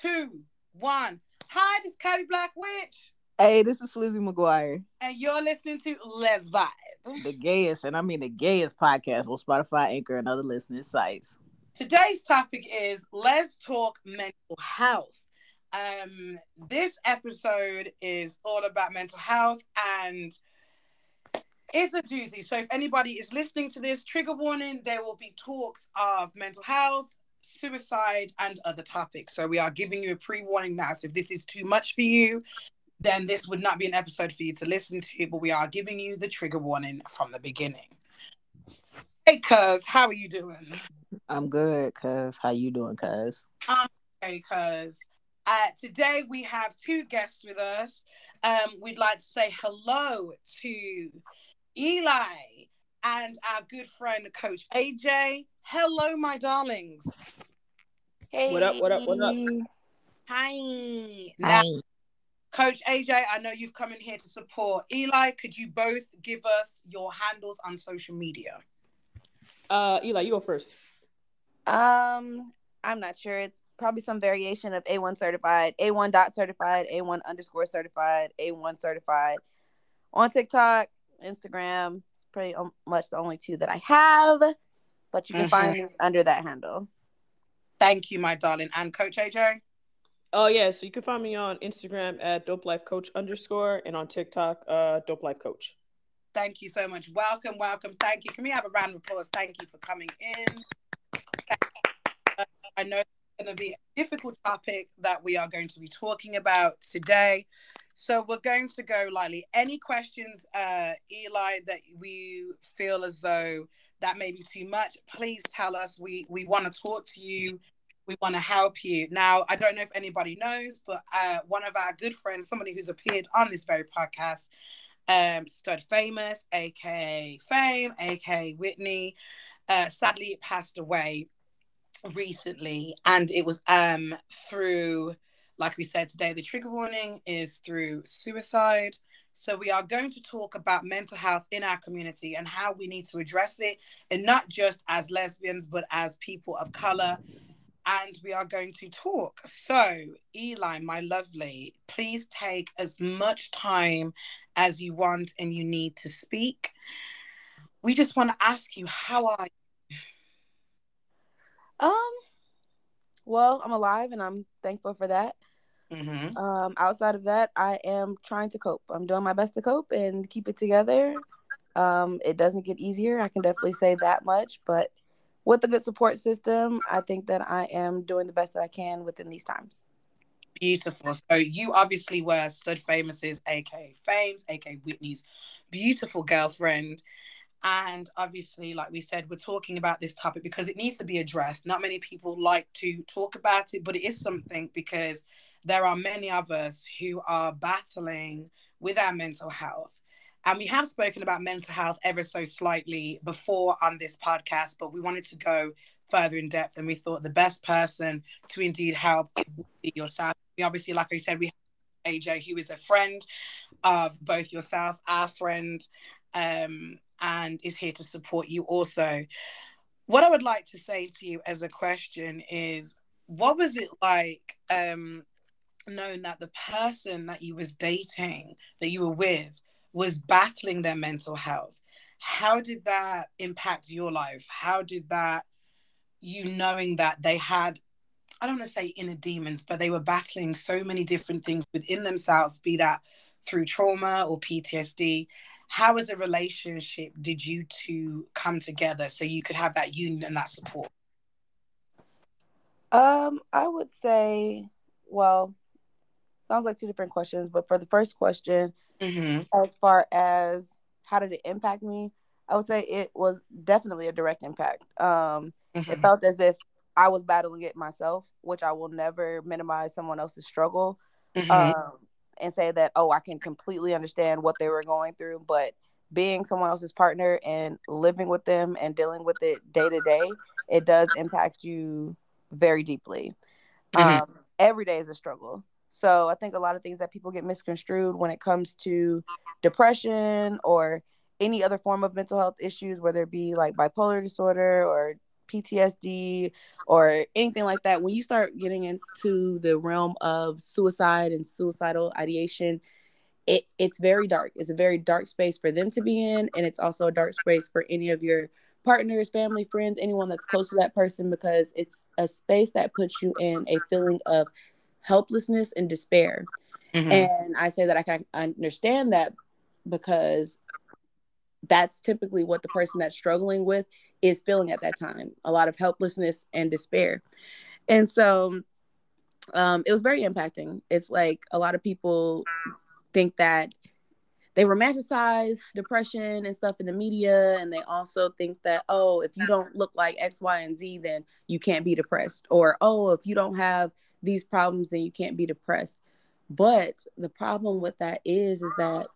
two, one. Hi, this is Cody Black Witch. Hey, this is Flizzy McGuire. And you're listening to Let's Vibe. The gayest, and I mean the gayest podcast on Spotify, Anchor, and other listening sites. Today's topic is Let's Talk Mental Health. Um, this episode is all about mental health and it's a doozy. So if anybody is listening to this, trigger warning, there will be talks of mental health, suicide, and other topics. So we are giving you a pre-warning now. So if this is too much for you, then this would not be an episode for you to listen to, but we are giving you the trigger warning from the beginning. Hey cuz, how are you doing? I'm good, cuz. How you doing, cuz? I'm okay, cuz. Uh, today we have two guests with us. Um, we'd like to say hello to Eli and our good friend Coach AJ. Hello, my darlings. Hey. What up? What up? What up? Hi. Now, Hi. Coach AJ, I know you've come in here to support Eli. Could you both give us your handles on social media? Uh, Eli, you go first. Um, I'm not sure. It's probably some variation of A1 certified, A1 dot certified, A1 underscore certified, A1 certified. On TikTok, Instagram, it's pretty um, much the only two that I have, but you can find me under that handle. Thank you, my darling. And Coach AJ? Oh yeah, so you can find me on Instagram at dope life coach underscore and on TikTok, uh, dope life coach. Thank you so much. Welcome, welcome. Thank you. Can we have a round of applause? Thank you for coming in. I know it's going to be a difficult topic that we are going to be talking about today. So we're going to go lightly. Any questions, uh, Eli, that we feel as though that may be too much, please tell us. We we want to talk to you. We want to help you. Now, I don't know if anybody knows, but uh, one of our good friends, somebody who's appeared on this very podcast, um, Stud Famous, aka Fame, aka Whitney, uh, sadly passed away recently, and it was um through, like we said today, the trigger warning is through suicide. So we are going to talk about mental health in our community and how we need to address it, and not just as lesbians, but as people of color. And we are going to talk. So, Eli, my lovely, please take as much time as you want and you need to speak. We just want to ask you, how are you? Um, well, I'm alive and I'm thankful for that. Mm-hmm. Um, outside of that, I am trying to cope. I'm doing my best to cope and keep it together. Um, it doesn't get easier. I can definitely say that much, but with a good support system, I think that I am doing the best that I can within these times. Beautiful. So you obviously were Stud Famous's, aka Fames, aka Whitney's beautiful girlfriend. And obviously, like we said, we're talking about this topic because it needs to be addressed. Not many people like to talk about it, but it is something because there are many of us who are battling with our mental health. And we have spoken about mental health ever so slightly before on this podcast, but we wanted to go further in depth. And we thought the best person to indeed help would be yourself. We obviously, like I said, we have AJ, who is a friend of both yourself, our friend, um, and is here to support you also. What I would like to say to you as a question is what was it like um, knowing that the person that you was dating, that you were with, was battling their mental health? How did that impact your life? How did that, you knowing that they had, I don't want to say inner demons, but they were battling so many different things within themselves, be that through trauma or PTSD? how as a relationship did you two come together so you could have that union and that support Um, I would say, well, sounds like two different questions, but for the first question, mm-hmm. as far as how did it impact me, I would say it was definitely a direct impact. Um, Mm-hmm. it felt as if I was battling it myself, which I will never minimize someone else's struggle Mm-hmm. um, and say that, oh, I can completely understand what they were going through. But being someone else's partner and living with them and dealing with it day to day, it does impact you very deeply. Mhm. Um, every day is a struggle. So I think a lot of things that people get misconstrued when it comes to depression or any other form of mental health issues, whether it be like bipolar disorder or PTSD or anything like that, when you start getting into the realm of suicide and suicidal ideation, it, it's very dark. It's a very dark space for them to be in. And it's also a dark space for any of your partners, family, friends, anyone that's close to that person, because it's a space that puts you in a feeling of helplessness and despair. Mm-hmm. And I say that I can understand that because that's typically what the person that's struggling with is feeling at that time a lot of helplessness and despair. And so um, it was very impacting. It's like a lot of people think that they romanticize depression and stuff in the media and they also think that oh if you don't look like x y and z then you can't be depressed or oh if you don't have these problems then you can't be depressed. But the problem with that is is that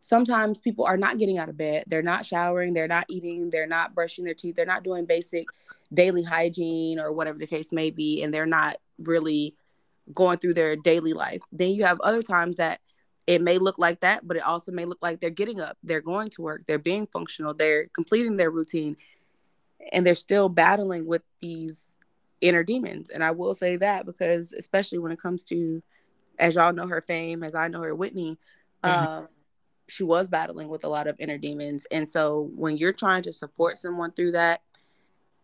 sometimes people are not getting out of bed. They're not showering. They're not eating. They're not brushing their teeth. They're not doing basic daily hygiene or whatever the case may be and they're not really going through their daily life. Then you have other times that it may look like that, but it also may look like they're getting up, they're going to work, they're being functional, they're completing their routine, and they're still battling with these inner demons. And I will say that because, especially when it comes to, as y'all know her fame, as I know her Whitney, mm-hmm. um, she was battling with a lot of inner demons. And so when you're trying to support someone through that,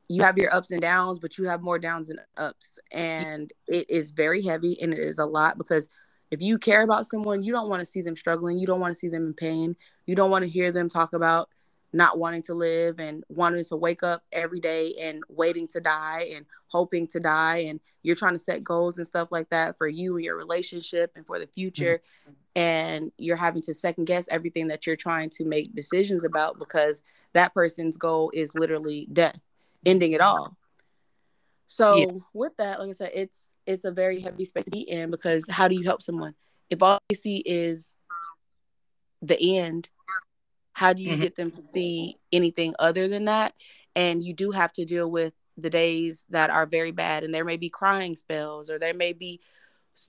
you have your ups and downs, but you have more downs than ups. And it is very heavy and it is a lot because if you care about someone, you don't want to see them struggling. You don't want to see them in pain. You don't want to hear them talk about not wanting to live and wanting to wake up every day and waiting to die and hoping to die. And you're trying to set goals and stuff like that for you and your relationship and for the future. Mm-hmm. And you're having to second guess everything that you're trying to make decisions about because that person's goal is literally death, ending it all. So yeah. with that, like I said, it's it's a very heavy space to be in because how do you help someone if all they see is the end how do you mm-hmm. get them to see anything other than that and you do have to deal with the days that are very bad and there may be crying spells or there may be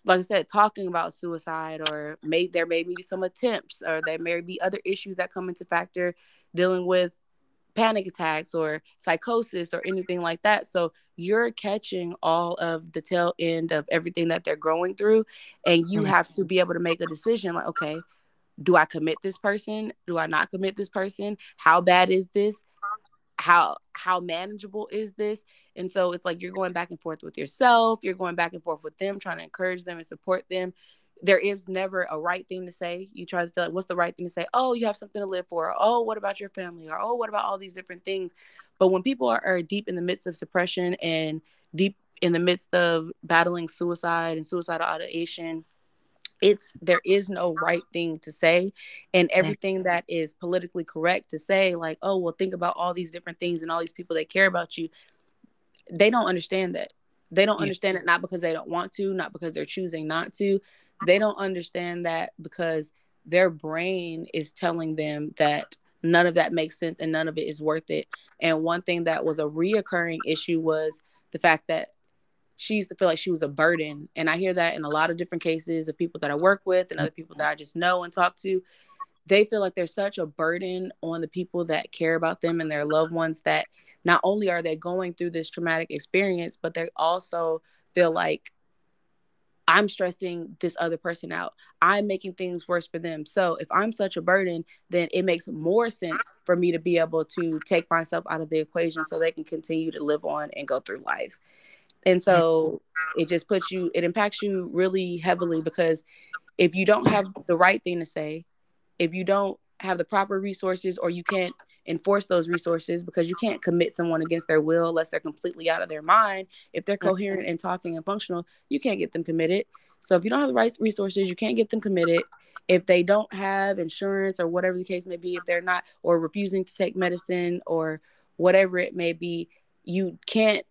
like i said talking about suicide or may there may be some attempts or there may be other issues that come into factor dealing with panic attacks or psychosis or anything like that. So you're catching all of the tail end of everything that they're going through. And you have to be able to make a decision like, okay, do I commit this person? Do I not commit this person? How bad is this? How how manageable is this? And so it's like you're going back and forth with yourself, you're going back and forth with them, trying to encourage them and support them there is never a right thing to say. You try to feel like, what's the right thing to say? Oh, you have something to live for. Or, oh, what about your family? Or, oh, what about all these different things? But when people are, are deep in the midst of suppression and deep in the midst of battling suicide and suicidal ideation, it's there is no right thing to say and everything that is politically correct to say like oh well think about all these different things and all these people that care about you they don't understand that they don't yeah. understand it not because they don't want to not because they're choosing not to they don't understand that because their brain is telling them that none of that makes sense and none of it is worth it. And one thing that was a reoccurring issue was the fact that she used to feel like she was a burden. And I hear that in a lot of different cases of people that I work with and other people that I just know and talk to. They feel like there's such a burden on the people that care about them and their loved ones that not only are they going through this traumatic experience, but they also feel like I'm stressing this other person out. I'm making things worse for them. So if I'm such a burden, then it makes more sense for me to be able to take myself out of the equation so they can continue to live on and go through life. And so it just puts you, it impacts you really heavily because if you don't have the right thing to say, if you don't have the proper resources or you can't enforce those resources because you can't commit someone against their will unless they're completely out of their mind. If they're mm-hmm. coherent and talking and functional, you can't get them committed. So if you don't have the right resources, you can't get them committed. If they don't have insurance or whatever the case may be, if they're not or refusing to take medicine or whatever it may be, you can't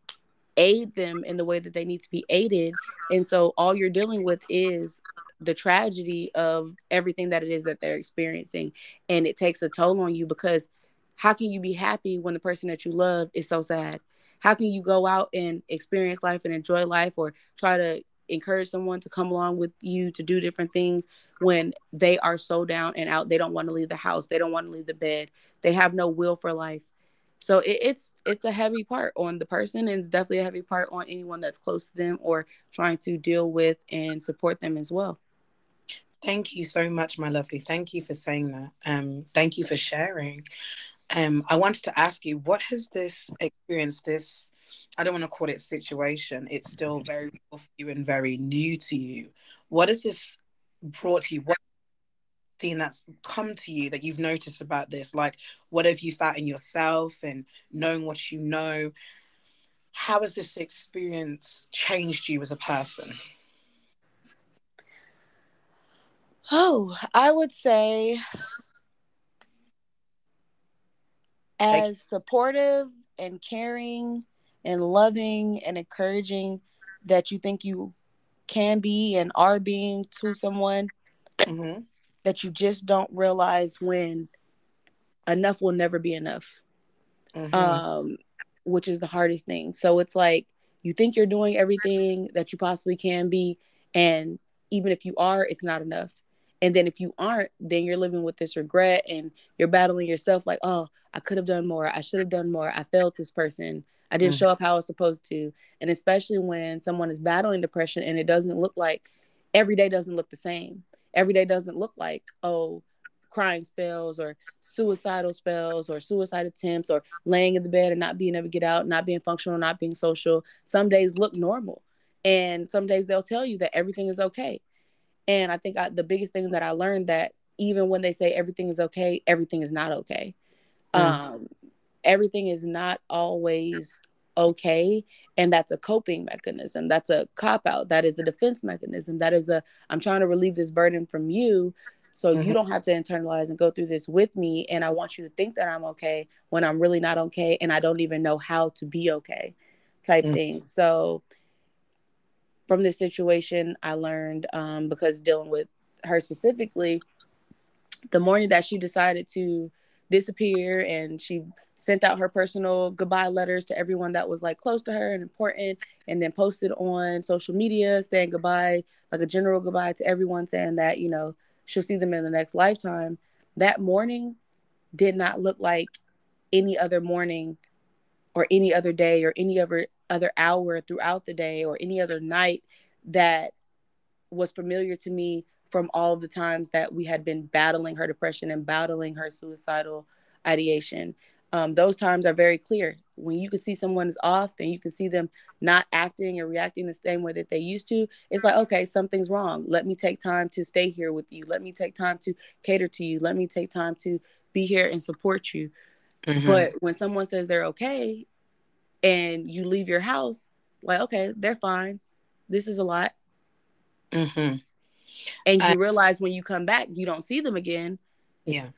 aid them in the way that they need to be aided. And so all you're dealing with is the tragedy of everything that it is that they're experiencing. And it takes a toll on you because how can you be happy when the person that you love is so sad? How can you go out and experience life and enjoy life or try to encourage someone to come along with you to do different things when they are so down and out? They don't want to leave the house, they don't want to leave the bed, they have no will for life. So it, it's it's a heavy part on the person and it's definitely a heavy part on anyone that's close to them or trying to deal with and support them as well. Thank you so much my lovely. Thank you for saying that. Um thank you for sharing. Um i wanted to ask you what has this experience this i don't want to call it situation it's still very for you and very new to you. What has this brought to you? What seen that's come to you that you've noticed about this? Like, what have you found in yourself and knowing what you know? How has this experience changed you as a person? Oh, I would say as supportive and caring and loving and encouraging that you think you can be and are being to someone, mm-hmm that you just don't realize when enough will never be enough. Mm-hmm. Um, which is the hardest thing. So it's like you think you're doing everything that you possibly can be, and even if you are, it's not enough. And then if you aren't, then you're living with this regret and you're battling yourself like, oh, I could have done more. I should have done more. I failed this person. I didn't mm-hmm. show up how I was supposed to. And especially when someone is battling depression and it doesn't look like every day doesn't look the same every day doesn't look like oh crying spells or suicidal spells or suicide attempts or laying in the bed and not being able to get out, not being functional, not being social. Some days look normal. And some days they'll tell you that everything is okay. And I think I, the biggest thing that I learned that even when they say everything is okay, everything is not okay. Mm. Um, everything is not always okay and that's a coping mechanism. That's a cop out. That is a defense mechanism. That is a i'm trying to relieve this burden from you so mm-hmm. you don't have to internalize and go through this with me and i want you to think that i'm okay when i'm really not okay and i don't even know how to be okay type mm-hmm. thing. So from this situation i learned um, because dealing with her specifically the morning that she decided to disappear and she sent out her personal goodbye letters to everyone that was like close to her and important and then posted on social media saying goodbye like a general goodbye to everyone saying that you know she'll see them in the next lifetime. That morning did not look like any other morning or any other day or any other other hour throughout the day or any other night that was familiar to me from all the times that we had been battling her depression and battling her suicidal ideation um, those times are very clear. When you can see someone is off and you can see them not acting or reacting the same way that they used to, it's like, okay, something's wrong. Let me take time to stay here with you. Let me take time to cater to you. Let me take time to be here and support you. Mm-hmm. But when someone says they're okay and you leave your house, like, okay, they're fine. This is a lot. Mm-hmm. And you I- realize when you come back, you don't see them again. Yeah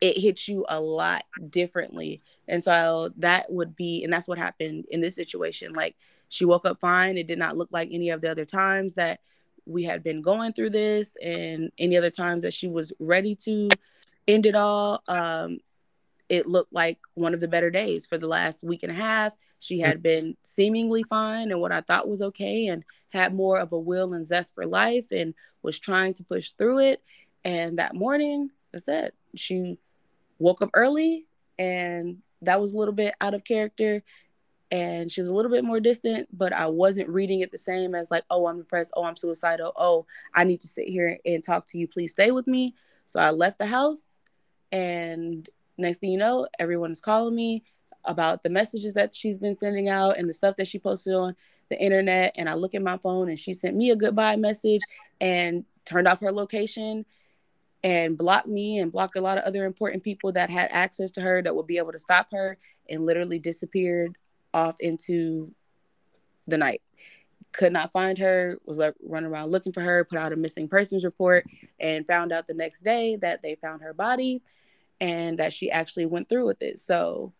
it hits you a lot differently. And so that would be, and that's what happened in this situation. Like she woke up fine. It did not look like any of the other times that we had been going through this and any other times that she was ready to end it all. Um, it looked like one of the better days for the last week and a half. She had been seemingly fine and what I thought was okay and had more of a will and zest for life and was trying to push through it. And that morning, I said, she woke up early and that was a little bit out of character and she was a little bit more distant but i wasn't reading it the same as like oh i'm depressed. Oh i'm suicidal. Oh i need to sit here and talk to you. Please stay with me. So i left the house and next thing you know everyone is calling me about the messages that she's been sending out and the stuff that she posted on the internet. And i look at my phone and she sent me a goodbye message and turned off her location and blocked me and blocked a lot of other important people that had access to her that would be able to stop her and literally disappeared off into the night. Could not find her was like running around looking for her put out a missing persons report and found out the next day that they found her body and that she actually went through with it. So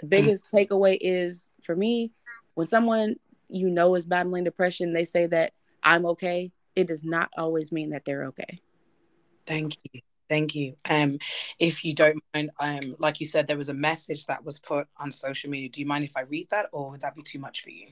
the mm. biggest takeaway is for me when someone you know is battling depression they say that i'm okay it does not always mean that they're okay Thank you. Thank you. Um, if you don't mind, um, like you said, there was a message that was put on social media. Do you mind if I read that, or would that be too much for you?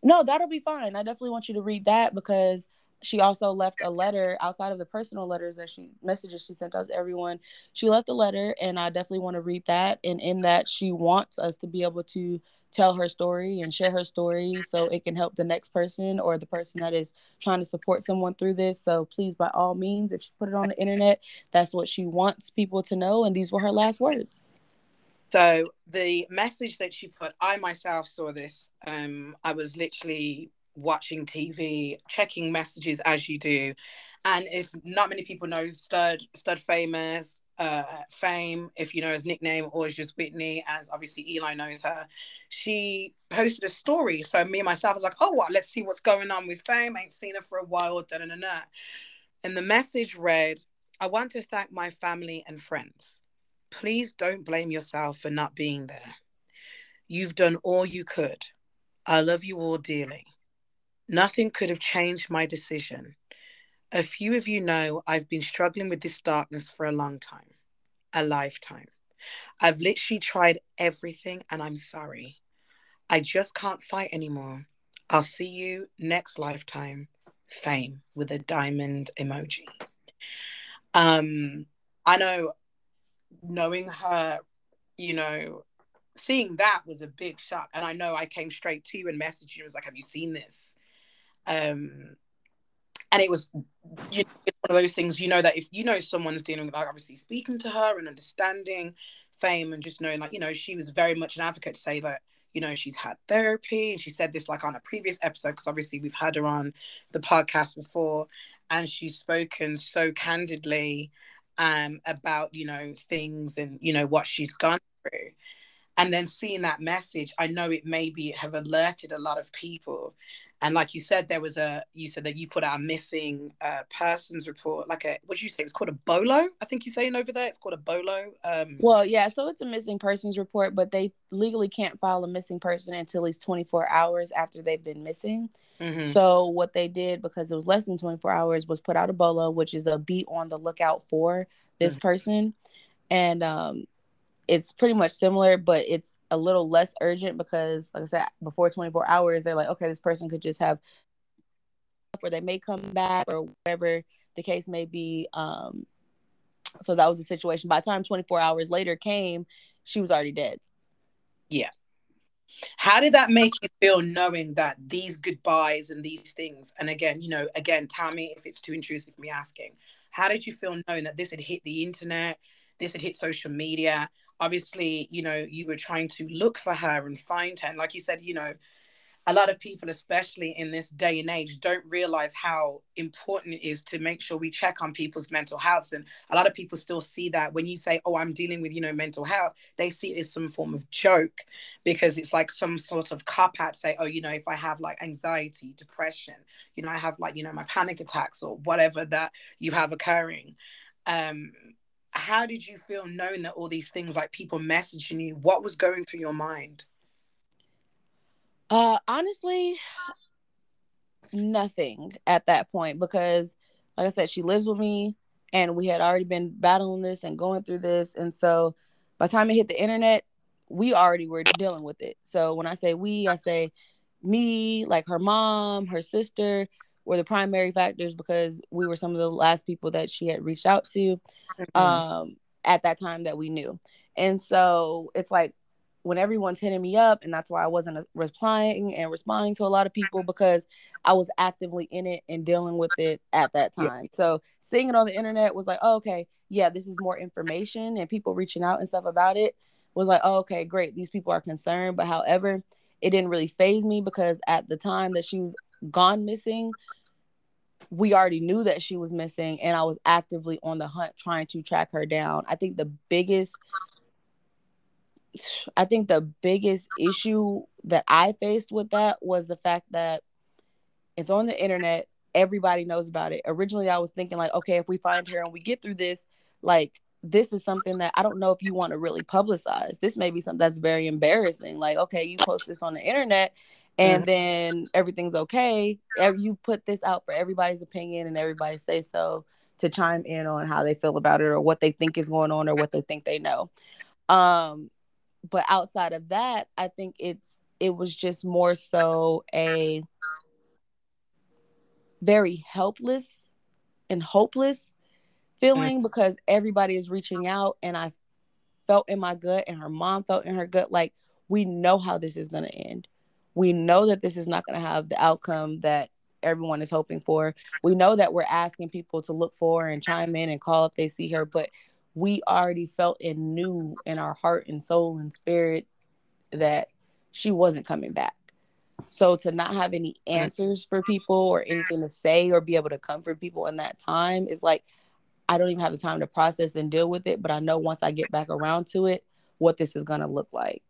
No, that'll be fine. I definitely want you to read that because she also left a letter outside of the personal letters that she messages she sent to everyone. She left a letter, and I definitely want to read that. And in that, she wants us to be able to tell her story and share her story so it can help the next person or the person that is trying to support someone through this. So please, by all means, if she put it on the internet, that's what she wants people to know. And these were her last words. So the message that she put, I myself saw this. Um, I was literally watching TV, checking messages as you do. And if not many people know Stud, Stud Famous, uh, Fame, if you know his nickname, or is just Whitney, as obviously Eli knows her, she posted a story. So me and myself was like, oh, what? Let's see what's going on with Fame. I ain't seen her for a while. Da, da, da, da. And the message read, I want to thank my family and friends. Please don't blame yourself for not being there. You've done all you could. I love you all dearly. Nothing could have changed my decision. A few of you know I've been struggling with this darkness for a long time, a lifetime. I've literally tried everything and I'm sorry. I just can't fight anymore. I'll see you next lifetime. Fame with a diamond emoji. Um, I know knowing her, you know, seeing that was a big shock. And I know I came straight to you and messaged you. I was like, Have you seen this? Um, and it was you know, it's one of those things you know that if you know someone's dealing with like obviously speaking to her and understanding fame and just knowing like you know she was very much an advocate to say that you know she's had therapy and she said this like on a previous episode because obviously we've had her on the podcast before and she's spoken so candidly um about you know things and you know what she's gone through. And then seeing that message i know it maybe have alerted a lot of people and like you said there was a you said that you put out a missing uh, persons report like a what did you say? It was called a bolo i think you're saying over there. It's called a bolo um. Well yeah so it's a missing persons report but they legally can't file a missing person until least 24 hours after they've been missing. Mm-hmm. so what they did because it was less than 24 hours was put out a bolo which is a be on the lookout for this mm-hmm. person. And um it's pretty much similar, but it's a little less urgent because, like I said, before 24 hours, they're like, okay, this person could just have, or they may come back, or whatever the case may be. Um, so that was the situation. By the time 24 hours later came, she was already dead. Yeah. How did that make you feel knowing that these goodbyes and these things, and again, you know, again, me if it's too intrusive for me asking, how did you feel knowing that this had hit the internet? This had hit social media. Obviously, you know, you were trying to look for her and find her. And like you said, you know, a lot of people, especially in this day and age, don't realize how important it is to make sure we check on people's mental health. And a lot of people still see that when you say, Oh, I'm dealing with, you know, mental health, they see it as some form of joke because it's like some sort of cop out say, Oh, you know, if I have like anxiety, depression, you know, I have like, you know, my panic attacks or whatever that you have occurring. Um, how did you feel knowing that all these things like people messaging you what was going through your mind? Uh honestly nothing at that point because like i said she lives with me and we had already been battling this and going through this. And so by the time it hit the internet we already were dealing with it. So when i say we i say me like her mom her sister were the primary factors because we were some of the last people that she had reached out to mm-hmm. um, at that time that we knew. And so it's like when everyone's hitting me up, and that's why I wasn't uh, replying and responding to a lot of people because I was actively in it and dealing with it at that time. Yeah. So seeing it on the internet was like, oh, okay, yeah, this is more information and people reaching out and stuff about it was like, oh, okay, great. These people are concerned. But however, it didn't really phase me because at the time that she was gone missing, we already knew that she was missing and I was actively on the hunt trying to track her down. I think the biggest I think the biggest issue that I faced with that was the fact that it's on the internet, everybody knows about it. Originally I was thinking like, okay, if we find her and we get through this, like this is something that I don't know if you want to really publicize. This may be something that's very embarrassing. Like, okay, you post this on the internet and then everything's okay. You put this out for everybody's opinion and everybody say so to chime in on how they feel about it or what they think is going on or what they think they know. Um, but outside of that, I think it's it was just more so a very helpless and hopeless feeling because everybody is reaching out and I felt in my gut and her mom felt in her gut like we know how this is going to end. We know that this is not going to have the outcome that everyone is hoping for. We know that we're asking people to look for and chime in and call if they see her, but we already felt and knew in our heart and soul and spirit that she wasn't coming back. So to not have any answers for people or anything to say or be able to comfort people in that time is like I don't even have the time to process and deal with it, but I know once I get back around to it what this is going to look like.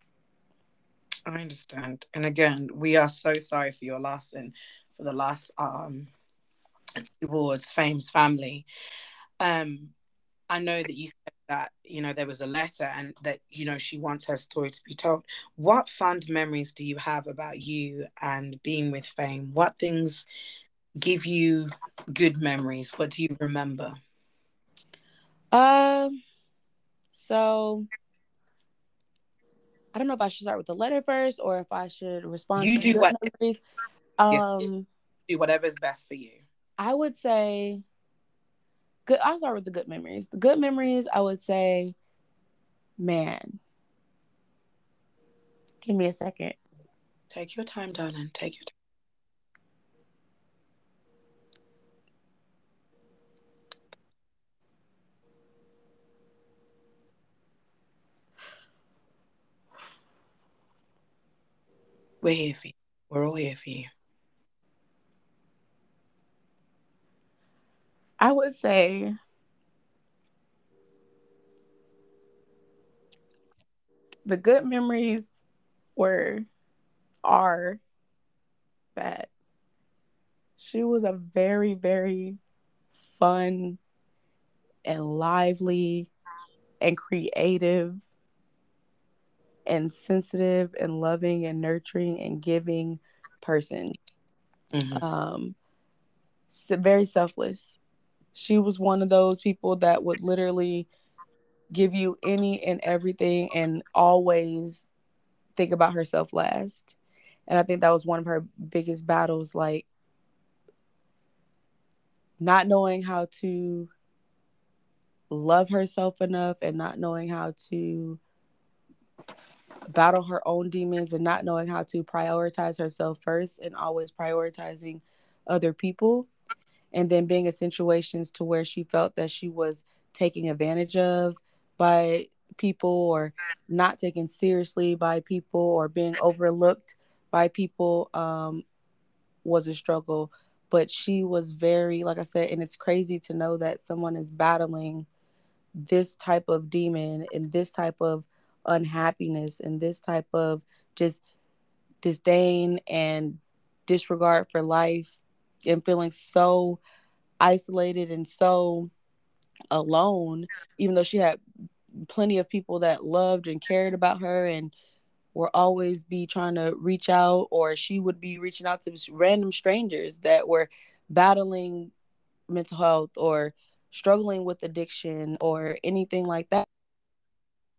I understand. And again, we are so sorry for your loss and for the loss um towards Fame's family. Um I know that you said that you know there was a letter and that you know she wants her story to be told. What fond memories do you have about you and being with Fame? What things give you good memories? What do you remember? Um so I don't know if I should start with the letter first or if I should respond You to do what- memories. Yes. Um Do whatever's best for you. I would say good I'll start with the good memories. The good memories I would say man. Give me a second. Take your time, darling. Take your time. We're here for you. We're all here for you. I would say the good memories were are that she was a very very fun and lively and creative and sensitive and loving and nurturing and giving person. Mhm. um very selfless. She was one of those people that would literally give you any and everything and always think about herself last. And i think that was one of her biggest battles like not knowing how to love herself enough and not knowing how to battle her own demons and not knowing how to prioritize herself first and always prioritizing other people. And then being in situations to where she felt that she was taken advantage of by people or not taken seriously by people or being overlooked by people um, was a struggle. But she was very like i said and it's crazy to know that someone is battling this type of demon and this type of unhappiness and this type of just disdain and disregard for life and feeling so isolated and so alone even though she had plenty of people that loved and cared about her and were always be trying to reach out or she would be reaching out to random strangers that were battling mental health or struggling with addiction or anything like that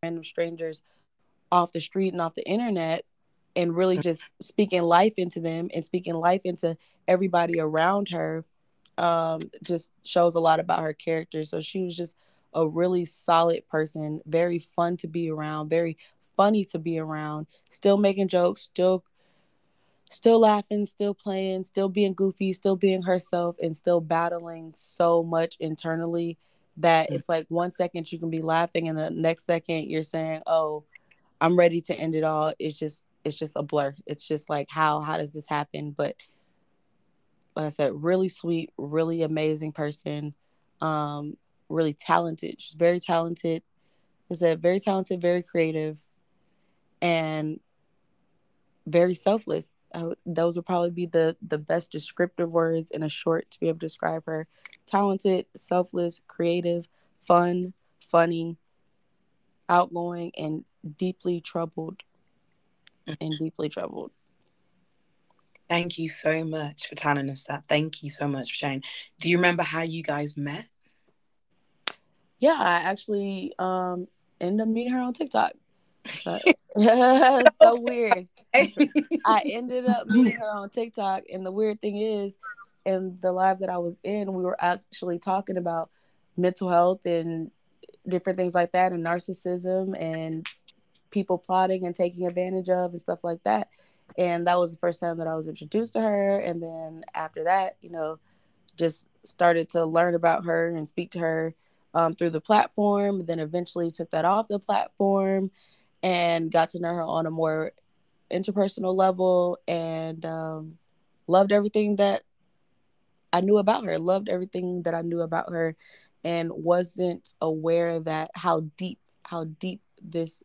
random strangers off the street and off the internet and really just speaking life into them and speaking life into everybody around her um, just shows a lot about her character. So she was just a really solid person, very fun to be around, very funny to be around, still making jokes, still still laughing, still playing, still being goofy, still being herself and still battling so much internally that it's like one second you can be laughing and the next second you're saying, "Oh, I'm ready to end it all." It's just it's just a blur. It's just like how how does this happen? But like I said, really sweet, really amazing person, um, really talented. She's very talented. I said very talented, very creative, and very selfless. Those would probably be the the best descriptive words in a short to be able to describe her. Talented, selfless, creative, fun, funny, outgoing, and deeply troubled. And deeply troubled. Thank you so much for telling us that. Thank you so much for sharing. Do you remember how you guys met? Yeah, I actually um ended up meeting her on TikTok. So, weird. I ended up meeting her on TikTok, and the weird thing is, in the live that I was in, we were actually talking about mental health and different things like that, and narcissism and people plotting and taking advantage of and stuff like that. And that was the first time that I was introduced to her. And then after that, you know, just started to learn about her and speak to her um, through the platform. Then eventually took that off the platform and got to know her on a more interpersonal level and um, loved everything that I knew about her, loved everything that I knew about her, and wasn't aware that how deep, how deep this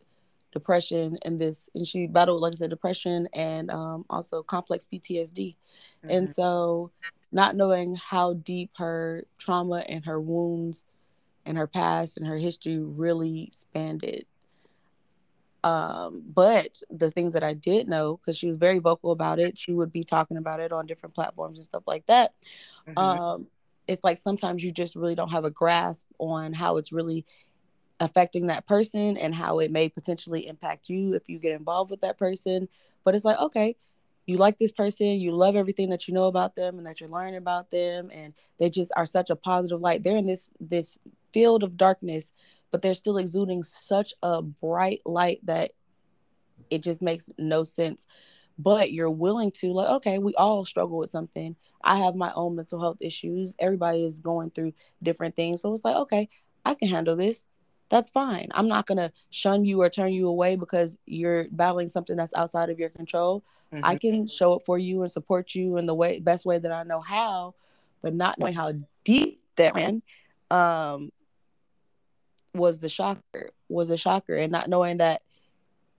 depression and this, and she battled, like I said, depression and um, also complex PTSD. Mm-hmm. And so, not knowing how deep her trauma and her wounds and her past and her history really spanned it um, but the things that I did know, because she was very vocal about it, she would be talking about it on different platforms and stuff like that. Mm-hmm. Um, it's like sometimes you just really don't have a grasp on how it's really affecting that person and how it may potentially impact you if you get involved with that person. But it's like, okay, you like this person, you love everything that you know about them and that you're learning about them, and they just are such a positive light. They're in this this field of darkness but they're still exuding such a bright light that it just makes no sense. But you're willing to, like, okay, we all struggle with something. I have my own mental health issues. Everybody is going through different things. So it's like, okay, I can handle this. That's fine. I'm not going to shun you or turn you away because you're battling something that's outside of your control. Mm-hmm. I can show up for you and support you in the way best way that I know how, but not knowing how deep that ran. Um, was the shocker was a shocker. And not knowing that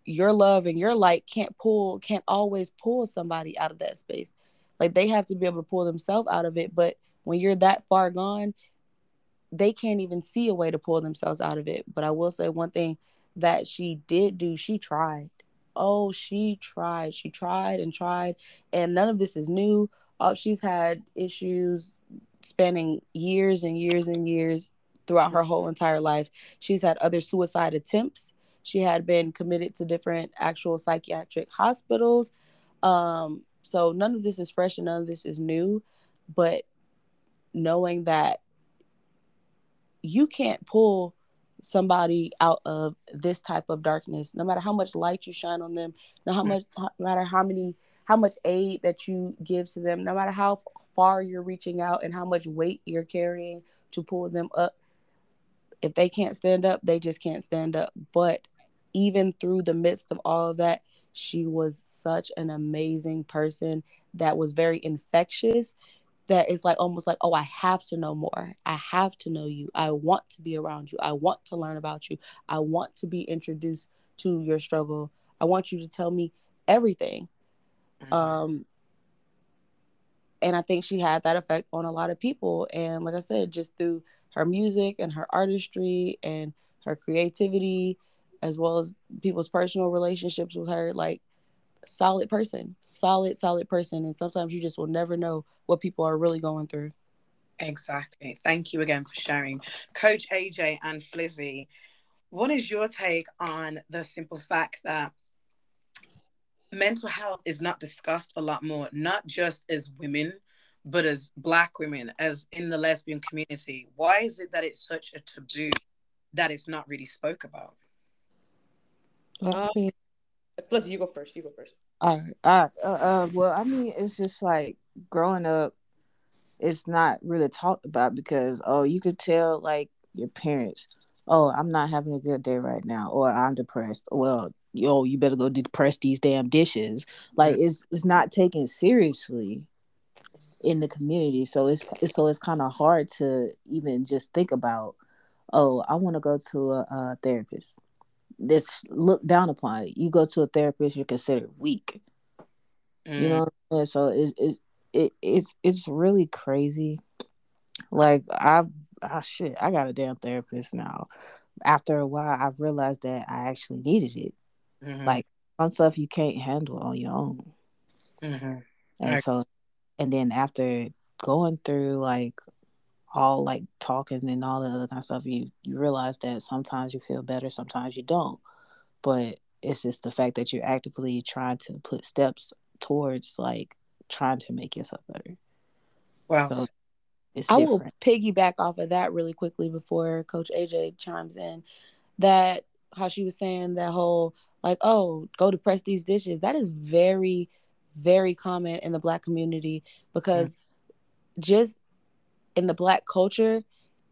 your love and your light can't pull can't always pull somebody out of that space. Like they have to be able to pull themselves out of it. But when you're that far gone they can't even see a way to pull themselves out of it. But i will say one thing that she did do she tried. Oh she tried. She tried and tried. And none of this is new. Oh, she's had issues spanning years and years and years throughout her whole entire life. She's had other suicide attempts. She had been committed to different actual psychiatric hospitals. Um, so none of this is fresh and none of this is new. But knowing that you can't pull somebody out of this type of darkness, no matter how much light you shine on them, no how much, no matter how many, how much aid that you give to them, no matter how far you're reaching out and how much weight you're carrying to pull them up if they can't stand up, they just can't stand up. But even through the midst of all of that, she was such an amazing person that was very infectious. That is like almost like, oh, I have to know more. I have to know you. I want to be around you. I want to learn about you. I want to be introduced to your struggle. I want you to tell me everything. Mm-hmm. Um, and I think she had that effect on a lot of people. And like I said, just through her music and her artistry and her creativity as well as people's personal relationships with her like solid person solid solid person. And sometimes you just will never know what people are really going through. Exactly. Thank you again for sharing. Coach aj and flizzy what is your take on the simple fact that mental health is not discussed a lot more not just as women but as black women as in the lesbian community why is it that it's such a taboo that it's not really spoke about uh, Plus, you go first. You go first. All right. Uh, uh, uh, well, I mean, it's just like growing up, it's not really talked about because, oh, you could tell like your parents, oh, I'm not having a good day right now, or I'm depressed. Well, yo, you better go depress these damn dishes. Like, it's it's not taken seriously in the community so it's, it's so it's kind of hard to even just think about oh i want to go to a, a therapist. This looked down upon you go to a therapist you're considered weak. Mm. you know and so it, it, it it's it's really crazy. Like i've oh shit i got a damn therapist now. After a while i realized that i actually needed it. Mm-hmm. like some stuff you can't handle on your own. Mm-hmm. and so and then after going through like all like talking and all the other kind of stuff, you you realize that sometimes you feel better, sometimes you don't. But it's just the fact that you're actively trying to put steps towards like trying to make yourself better. Wow. So it's I different. will piggyback off of that really quickly before Coach AJ chimes in. That how she was saying that whole like, oh, go to press these dishes. That is very, very common in the black community because just in the black culture,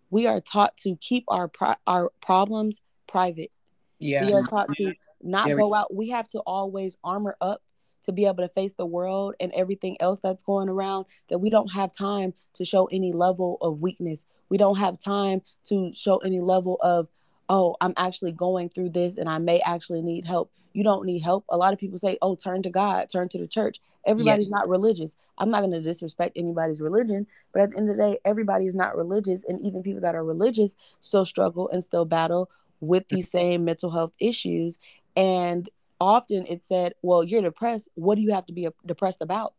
we are taught to keep our pro- our problems private. Yeah. We are taught to not Very- go out. We have to always armor up to be able to face the world and everything else that's going around that we don't have time to show any level of weakness. We don't have time to show any level of, oh, I'm actually going through this and I may actually need help. You don't need help. A lot of people say, oh, turn to God, turn to the church. Everybody's not religious. I'm not going to disrespect anybody's religion, but at the end of the day, everybody is not religious. And even people that are religious still struggle and still battle with these same mental health issues. And often it's said, well, you're depressed. What do you have to be uh, depressed about?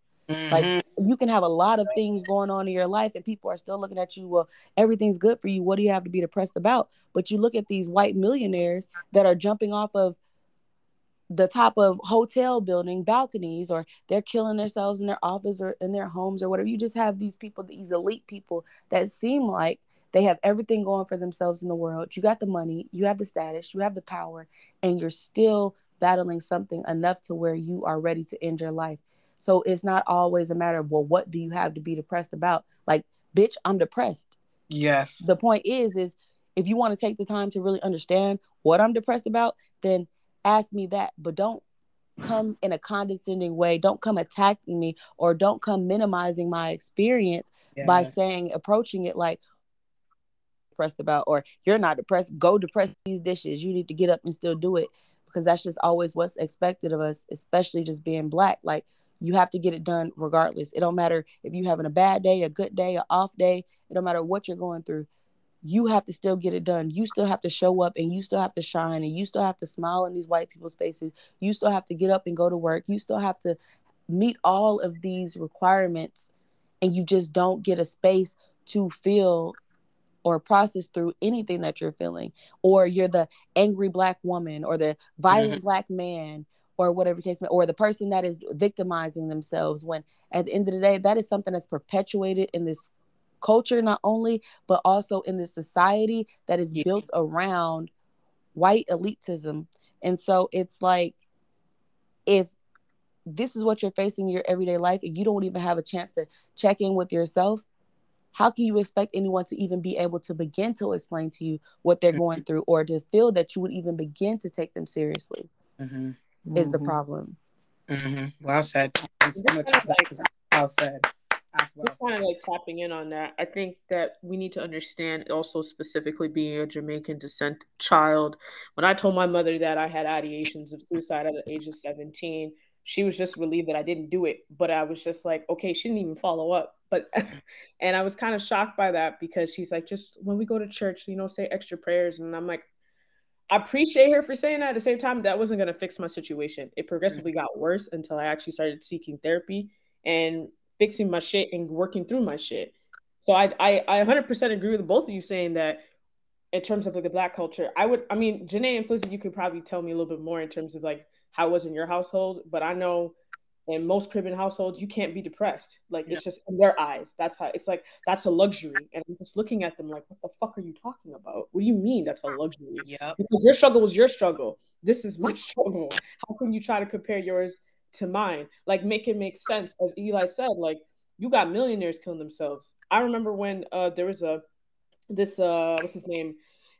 Like Mhm. you can have a lot of things going on in your life and people are still looking at you, well, everything's good for you. What do you have to be depressed about? But you look at these white millionaires that are jumping off of the top of hotel building balconies or they're killing themselves in their office or in their homes or whatever. You just have these people, these elite people that seem like they have everything going for themselves in the world. You got the money, you have the status, you have the power, and you're still battling something enough to where you are ready to end your life. So it's not always a matter of, well, what do you have to be depressed about? Like, bitch, I'm depressed. yes. The point is, is if you want to take the time to really understand what I'm depressed about, then ask me that. But don't come in a condescending way. Don't come attacking me or don't come minimizing my experience by saying, approaching it like, depressed about or you're not depressed go depress these dishes you need to get up and still do it because that's just always what's expected of us especially just being black like you have to get it done regardless. It don't matter if you're having a bad day a good day an off day it don't matter what you're going through. You have to still get it done. You still have to show up and you still have to shine and you still have to smile in these white people's faces. You still have to get up and go to work. You still have to meet all of these requirements and you just don't get a space to feel or process through anything that you're feeling or you're the angry black woman or the violent black man or whatever case may or the person that is victimizing themselves when at the end of the day that is something that's perpetuated in this culture not only but also in this society that is Yeah. built around white elitism. And so it's like if this is what you're facing in your everyday life and you don't even have a chance to check in with yourself how can you expect anyone to even be able to begin to explain to you what they're mm-hmm. going through or to feel that you would even begin to take them seriously mm-hmm. Hmm is the Mhm. problem hmm Well said. Just kind of like- Well said. As well Just kind of like tapping in on that. I think that we need to understand also specifically being a Jamaican descent child. When I told my mother that I had ideations of suicide at the age of 17, she was just relieved that I didn't do it. But I was just like, okay, she didn't even follow up. But and I was kind of shocked by that because she's like, just when we go to church, you know, say extra prayers. And I'm like, I appreciate her for saying that. At the same time, that wasn't gonna fix my situation. It mm. progressively got worse until I actually started seeking therapy and fixing my shit and working through my shit. So I I, I 100% agree with both of you saying that in terms of like the black culture. I would I mean Janae and Flizzy, you could probably tell me a little bit more in terms of like how it was in your household, but I know in most Caribbean households you can't be depressed. Like it's just in their eyes. That's how it's like that's a luxury. And I'm just looking at them like, what the fuck are you talking about? What do you mean that's a luxury? Yeah. because your struggle was your struggle. This is my struggle. How can you try to compare yours to mine? Like, make it make sense. As Eli said, like, you got millionaires killing themselves. I remember when uh, there was a this uh, what's his name?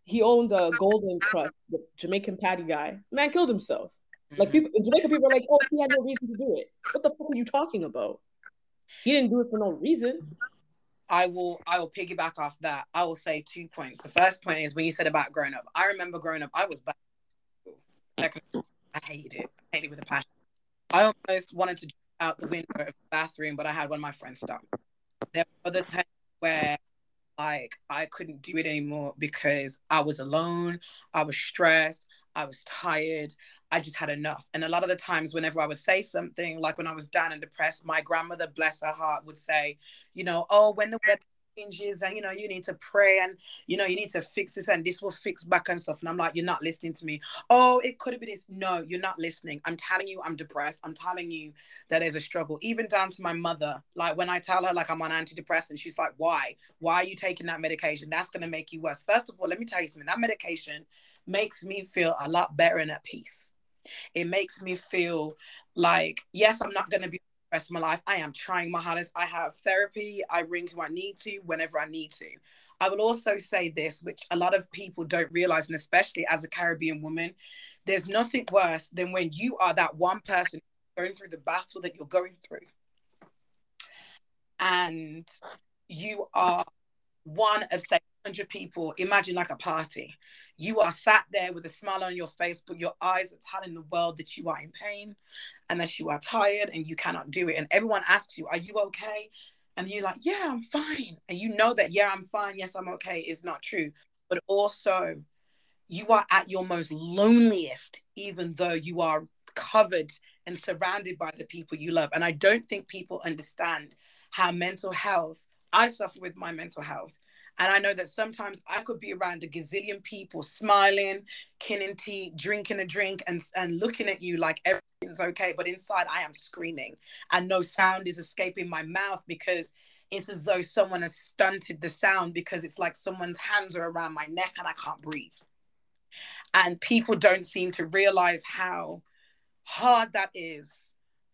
He owned a Golden Krust, the Jamaican patty guy. Man killed himself. Like people, in Jamaica people are like, oh, he had no reason to do it. What the fuck are you talking about? He didn't do it for no reason. I will I will piggyback off that. I will say two points. The first point is when you said about growing up. I remember growing up, I was bad. Second, I hated it. I hated it with a passion. I almost wanted to jump out the window of the bathroom, but I had one of my friends stop. There were other times where like I couldn't do it anymore because I was alone, I was stressed, I was tired, I just had enough. And a lot of the times, whenever I would say something, like when I was down and depressed, my grandmother, bless her heart, would say, you know, oh, when the weather's changes and you know you need to pray and you know you need to fix this and this will fix back and stuff. And i'm like you're not listening to me. Oh it could have been this. No you're not listening. I'm telling you i'm depressed. I'm telling you that there's a struggle even down to my mother. Like when i tell her like i'm on antidepressant she's like why? Why are you taking that medication? That's going to make you worse. First of all let me tell you something. That medication makes me feel a lot better and at peace. It makes me feel like yes i'm not going to be rest of my life. I am trying my hardest. I have therapy. I ring who I need to whenever I need to. I will also say this, which a lot of people don't realize, and especially as a Caribbean woman, there's nothing worse than when you are that one person going through the battle that you're going through. And you are one of say 100 people imagine like a party. You are sat there with a smile on your face but your eyes are telling the world that you are in pain and that you are tired and you cannot do it. And everyone asks you are you okay? And you're like yeah i'm fine. And you know that yeah i'm fine. Yes i'm okay. Is not true. But also you are at your most loneliest even though you are covered and surrounded by the people you love. And i don't think people understand how mental health I suffer with my mental health. And I know that sometimes I could be around a gazillion people smiling, kinning tea, drinking a drink, and, and looking at you like everything's okay. But inside, I am screaming, and no sound is escaping my mouth because it's as though someone has stunted the sound because it's like someone's hands are around my neck and I can't breathe. And people don't seem to realize how hard that is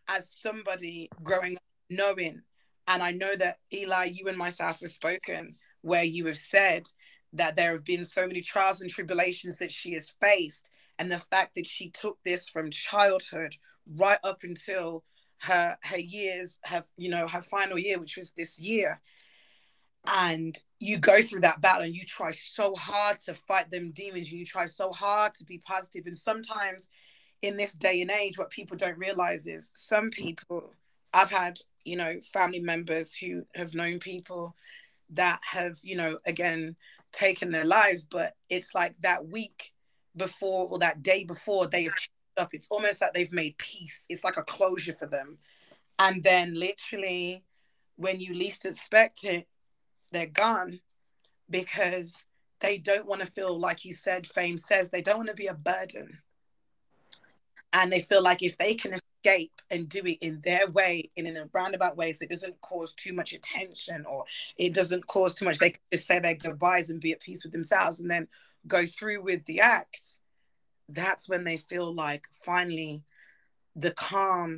as somebody growing up knowing and I know that Eli, you and myself have spoken where you have said that there have been so many trials and tribulations that she has faced, and the fact that she took this from childhood right up until her her years have you know her final year, which was this year. And you go through that battle and you try so hard to fight them demons, and you try so hard to be positive. And sometimes in this day and age, what people don't realize is some people I've had you know family members who have known people that have you know again taken their lives but it's like that week before or that day before they have up. It's almost like they've made peace. It's like a closure for them. And then literally when you least expect it they're gone because they don't want to feel like you said fame says they don't want to be a burden. And they feel like if they can escape and do it in their way in a roundabout way so it doesn't cause too much attention or it doesn't cause too much. They can just say their goodbyes and be at peace with themselves and then go through with the act. That's when they feel like finally the calm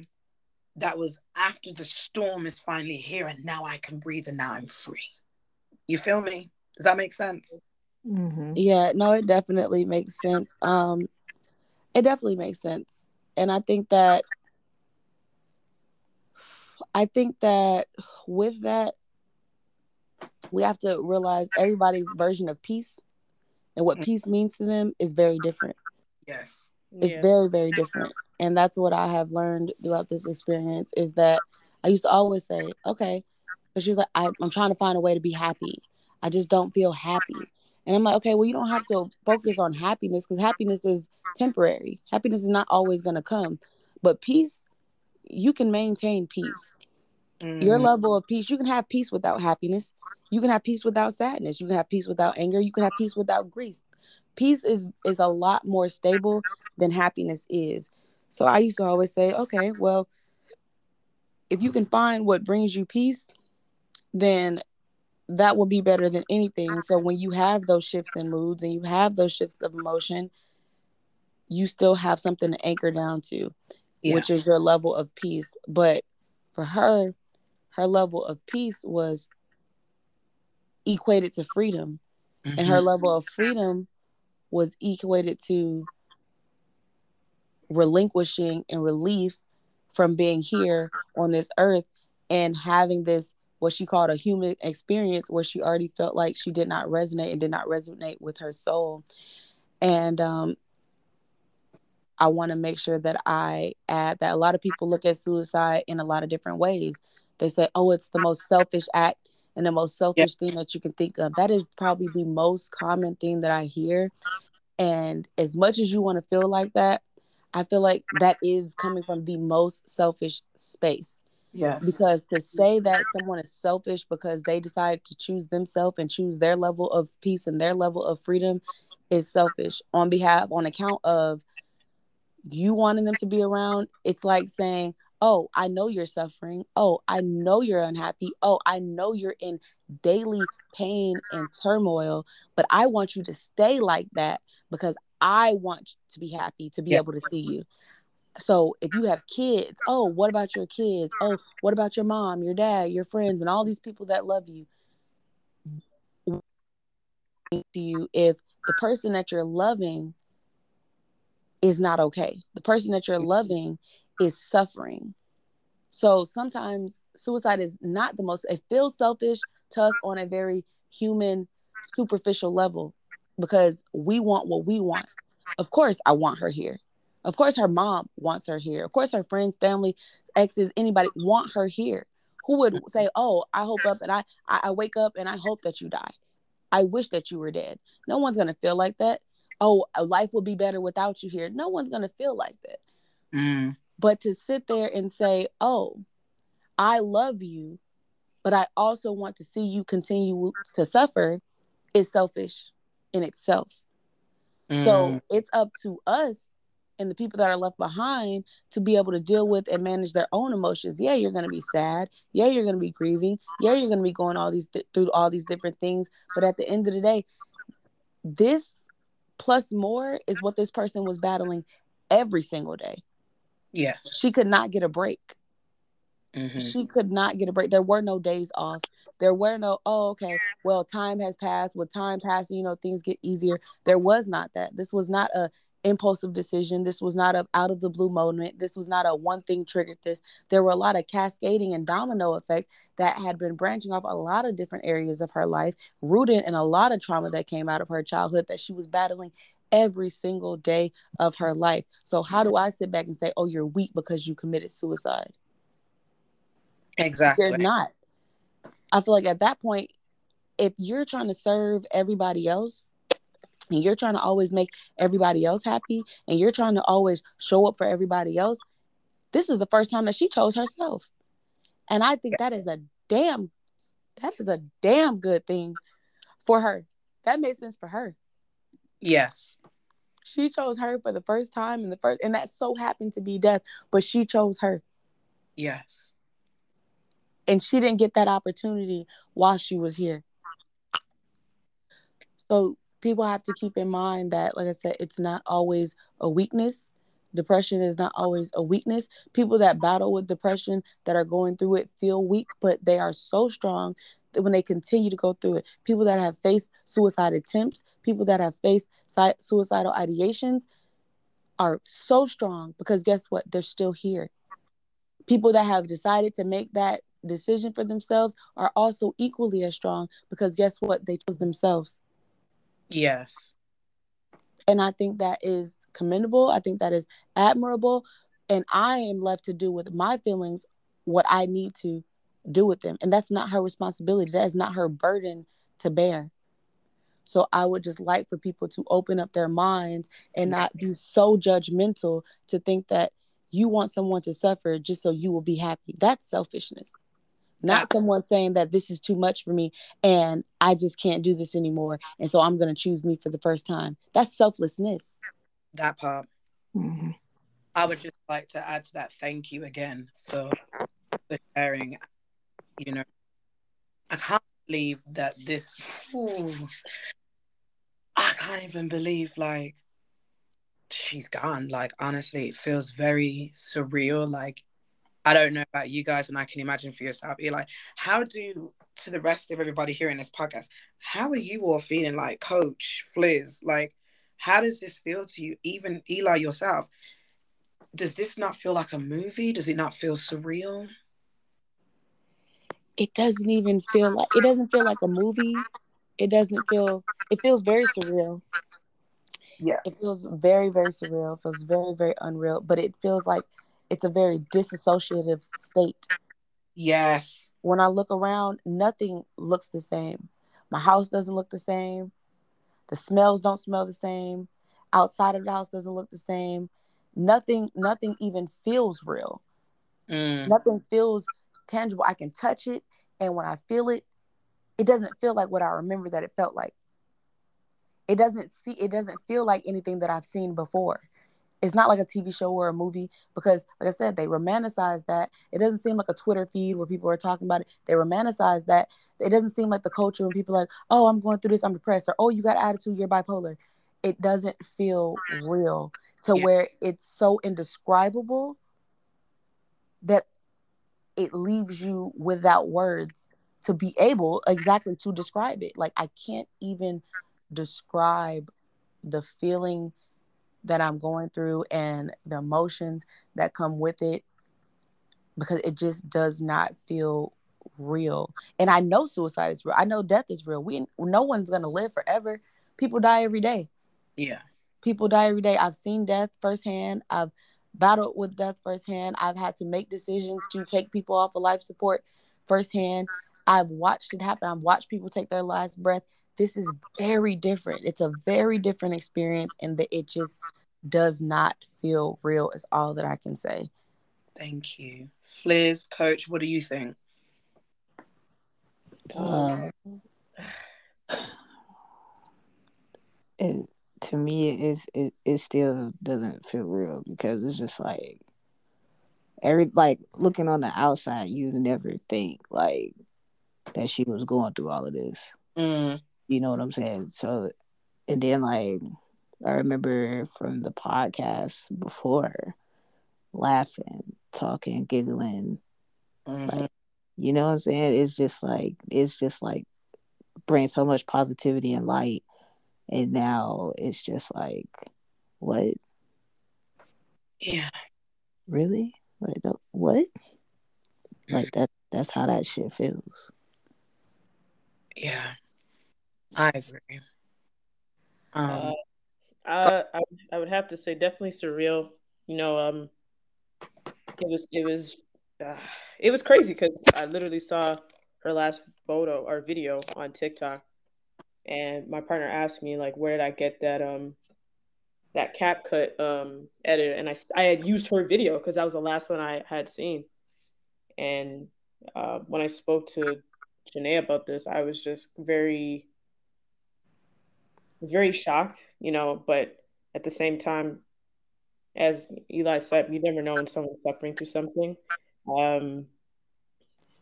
that was after the storm is finally here and now i can breathe and now i'm free. You feel me? Does that make sense? Mm-hmm. yeah no it definitely makes sense. Um it definitely makes sense. And i think that I think that with that, we have to realize everybody's version of peace and what mm. peace means to them is very different. Yes. It's yeah. very, very different. And that's what I have learned throughout this experience is that I used to always say, okay, but she was like, I, I'm trying to find a way to be happy. I just don't feel happy. And I'm like, okay, well, you don't have to focus on happiness because happiness is temporary. Happiness is not always going to come. But peace, you can maintain peace. Mm. Your level of peace, you can have peace without happiness. You can have peace without sadness. You can have peace without anger. You can have peace without grief. Peace is is a lot more stable than happiness is. So I used to always say, okay, well, if you can find what brings you peace, then that will be better than anything. So when you have those shifts in moods and you have those shifts of emotion, you still have something to anchor down to, yeah. which is your level of peace. But for her, her level of peace was equated to freedom. Mm-hmm. and her level of freedom was equated to relinquishing and relief from being here on this earth and having this what she called a human experience where she already felt like she did not resonate and did not resonate with her soul. And um, i want to make sure that i add that a lot of people look at suicide in a lot of different ways they say, oh, it's the most selfish act and the most selfish thing that you can think of. That is probably the most common thing that I hear. And as much as you want to feel like that, I feel like that is coming from the most selfish space. Yes. Because to say that someone is selfish because they decide to choose themselves and choose their level of peace and their level of freedom is selfish on behalf on account of you wanting them to be around. It's like saying, Oh, I know you're suffering. Oh, I know you're unhappy. Oh, I know you're in daily pain and turmoil, but I want you to stay like that because I want to be happy to be Yeah. able to see you. So if you have kids, oh, what about your kids? Oh, what about your mom, your dad, your friends, and all these people that love you? To you, if the person that you're loving is not okay, the person that you're loving is suffering. So sometimes suicide is not the most, it feels selfish to us on a very human, superficial level because we want what we want. Of course, I want her here. Of course, her mom wants her here. Of course, her friends, family, exes, anybody want her here. Who would say, "Oh, I hope up and I, I wake up and I hope that you die. I wish that you were dead." No one's gonna feel like that. Oh, life would be better without you here. No one's gonna feel like that. Mm. But to sit there and say, "Oh, I love you, but I also want to see you continue to suffer," is selfish in itself. Mm. So it's up to us and the people that are left behind to be able to deal with and manage their own emotions. Yeah, you're going to be sad. Yeah, you're going to be grieving. Yeah, you're going to be going all these th- through all these different things. But at the end of the day, this plus more is what this person was battling every single day. Yes. She could not get a break. Mhm. She could not get a break. There were no days off. There were no, oh, okay, well, time has passed. With time passing, you know, things get easier. There was not that. This was not a impulsive decision. This was not a out of the blue moment. This was not a one thing triggered this. There were a lot of cascading and domino effects that had been branching off a lot of different areas of her life, rooted in a lot of trauma that came out of her childhood that she was battling every single day of her life. So how do I sit back and say, "Oh, you're weak because you committed suicide"? Exactly. You're not. I feel like at that point, if you're trying to serve everybody else and you're trying to always make everybody else happy and you're trying to always show up for everybody else, this is the first time that she chose herself. And I think that is a damn that is a damn good thing for her. That made sense for her. Yes. She chose her for the first time and the first and that so happened to be death, but she chose her. Yes. and she didn't get that opportunity while she was here. So people have to keep in mind that, like I said, it's not always a weakness. Depression is not always a weakness. People that battle with depression that are going through it feel weak, but they are so strong when they continue to go through it. People that have faced suicide attempts, people that have faced suicidal ideations are so strong because guess what? They're still here. People that have decided to make that decision for themselves are also equally as strong because guess what? They chose themselves. Yes. And I think that is commendable. I think that is admirable. And I am left to do with my feelings what I need to do with them. And that's not her responsibility. That is not her burden to bear. So I would just like for people to open up their minds and not be so judgmental to think that you want someone to suffer just so you will be happy. That's selfishness. Not someone saying that this is too much for me and I just can't do this anymore. And so I'm going to choose me for the first time. That's selflessness. That part. Mhm. I would just like to add to that. Thank you again for for sharing. You know, I can't believe that this. Ooh, I can't even believe like she's gone. Like honestly, it feels very surreal. Like I don't know about you guys, and I can imagine for yourself. You're like, how do to the rest of everybody here in this podcast? How are you all feeling? Like Coach Fliz, like how does this feel to you? Even Eli yourself does this not feel like a movie? Does it not feel surreal? It doesn't even feel like it doesn't feel like a movie. It doesn't feel it feels very surreal. Yeah. It feels very, very surreal. It feels very, very unreal. But it feels like it's a very disassociative state. Yes. When I look around, nothing looks the same. My house doesn't look the same. The smells don't smell the same. Outside of the house doesn't look the same. Nothing, nothing even feels real. Mm. Nothing feels tangible. I can touch it. And when I feel it, it doesn't feel like what I remember that it felt like. It doesn't see it doesn't feel like anything that I've seen before. It's not like a TV show or a movie because like I said, they romanticize that. It doesn't seem like a Twitter feed where people are talking about it. They romanticize that. It doesn't seem like the culture when people are like, oh, I'm going through this, I'm depressed, or oh, you got attitude, you're bipolar. It doesn't feel real to Yeah. where it's so indescribable that it leaves you without words to be able exactly to describe it. Like I can't even describe the feeling that I'm going through and the emotions that come with it because it just does not feel real. And I know suicide is real. I know death is real. We no one's going to live forever. People die every day Yeah. people die every day. I've seen death firsthand. I've battled with death firsthand. I've had to make decisions to take people off of life support firsthand. I've watched it happen. I've watched people take their last breath. This is very different. It's a very different experience, and that it just does not feel real. Is all that I can say. Thank you. Fliz, coach, what do you think? Uh, it, to me, it is it, it still doesn't feel real because it's just like every like looking on the outside, you never think like that she was going through all of this. Mm, You know what I'm saying? So, and then like I remember from the podcast before, laughing, talking, giggling. mhm. You know what I'm saying? It's just like it's just like brings so much positivity and light, and now it's just like, what Yeah. really? Like the, what? Like that? That's how that shit feels. Yeah. I agree. Um, Uh, I, I I would have to say definitely surreal. You know, um, it was it was uh, it was crazy because I literally saw her last photo or video on TikTok, and my partner asked me like, where did I get that um that CapCut um edit, and I I had used her video because that was the last one I had seen, and uh, when I spoke to Janae about this, I was just very very shocked, you know, but at the same time, as Eli said, you never know when someone's suffering through something. Um,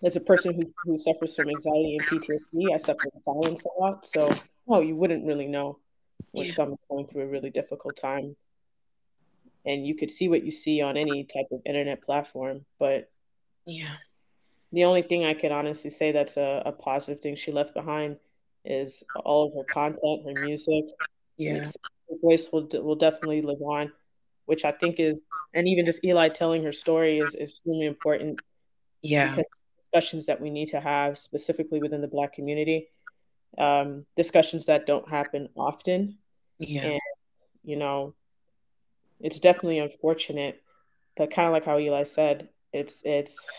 as a person who, who suffers from anxiety and PTSD, I suffer in silence a lot. So, no, you wouldn't really know when Yeah. someone's going through a really difficult time. And you could see what you see on any type of internet platform. But yeah. the only thing I could honestly say that's a, a positive thing she left behind is all of her content, her music, Yeah. Her voice will will definitely live on, which I think is, and even just Eli telling her story is is extremely important Yeah. Discussions that we need to have specifically within the Black community, um, discussions that don't happen often. Yeah. And you know, it's definitely unfortunate, but kind of like how Eli said, it's it's,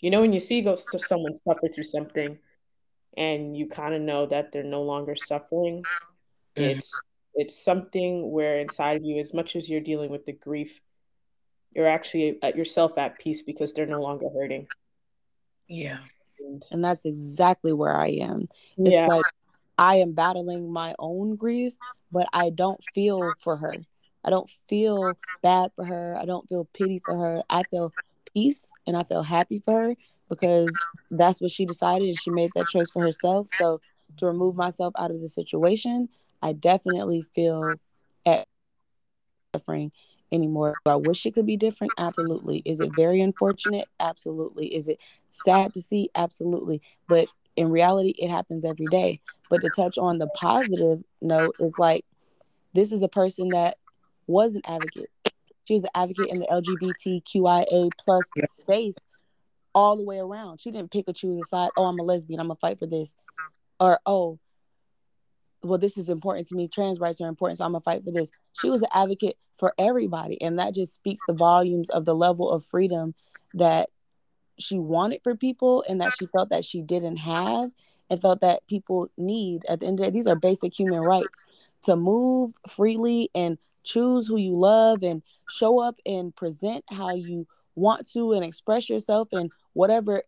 you know, when you see go someone suffer through something, and you kind of know that they're no longer suffering, Mhm. it's it's something where inside of you, as much as you're dealing with the grief, you're actually at yourself at peace because they're no longer hurting. Yeah. And that's exactly where I am. It's yeah, like I am battling my own grief, but I don't feel for her. I don't feel bad for her. I don't feel pity for her. I feel peace and I feel happy for her because that's what she decided and she made that choice for herself. So to remove myself out of the situation, I definitely feel at suffering anymore. Do I wish it could be different? Absolutely. Is it very unfortunate? Absolutely. Is it sad to see? Absolutely. But in reality, it happens every day. But to touch on the positive note is like this is a person that was an advocate. She was an advocate in the LGBTQIA plus Yeah. space all the way around. She didn't pick or choose a side. Oh, I'm a lesbian. I'm gonna fight for this, or oh, well, this is important to me. Trans rights are important, so I'm gonna fight for this. She was an advocate for everybody, and that just speaks the volumes of the level of freedom that she wanted for people, and that she felt that she didn't have, and felt that people need. At the end of the day, these are basic human rights to move freely and choose who you love and show up and present how you want to and express yourself and whatever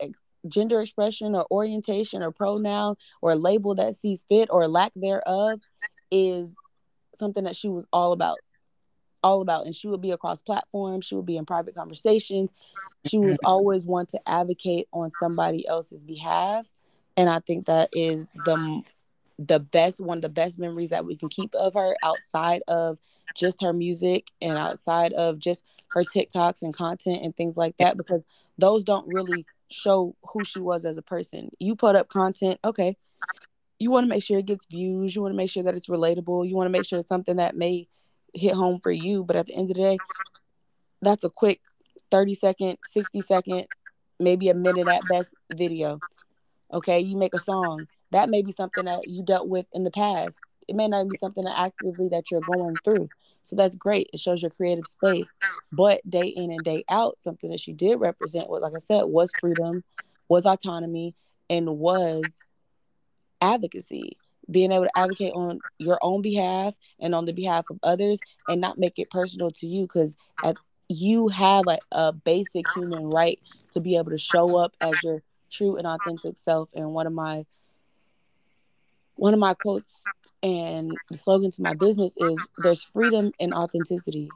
gender expression or orientation or pronoun or label that sees fit or lack thereof is something that she was all about all about. And she would be across platforms. She would be in private conversations. She was always one to advocate on somebody else's behalf. And i think that is the the best one of the best memories that we can keep of her outside of just her music and outside of just her TikToks and content and things like that because those don't really show who she was as a person. You put up content, okay. You want to make sure it gets views, you want to make sure that it's relatable, you want to make sure it's something that may hit home for you, but at the end of the day, that's a quick 30 second, 60 second, maybe a minute at best video. Okay, you make a song. That may be something that you dealt with in the past. It may not be something that actively that you're going through. So that's great. It shows your creative space. But day in and day out, something that she did represent, what like I said, was freedom, was autonomy, and was advocacy. Being able to advocate on your own behalf and on the behalf of others and not make it personal to you because you have a, a basic human right to be able to show up as your true and authentic self. And one of my one of my quotes and the slogan to my business is there's freedom and authenticity.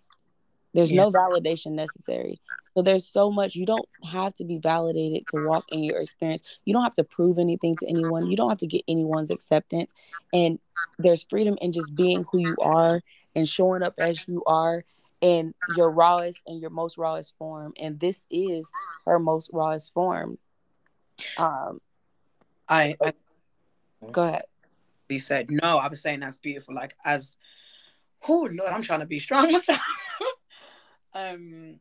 There's yeah. no validation necessary. So there's so much you don't have to be validated to walk in your experience. You don't have to prove anything to anyone. You don't have to get anyone's acceptance. And there's freedom in just being who you are and showing up as you are in your rawest and your most rawest form. And this is her most rawest form. Um I, I go ahead he said, No, I was saying that's beautiful. Like as oh Lord, I'm trying to be strong myself. um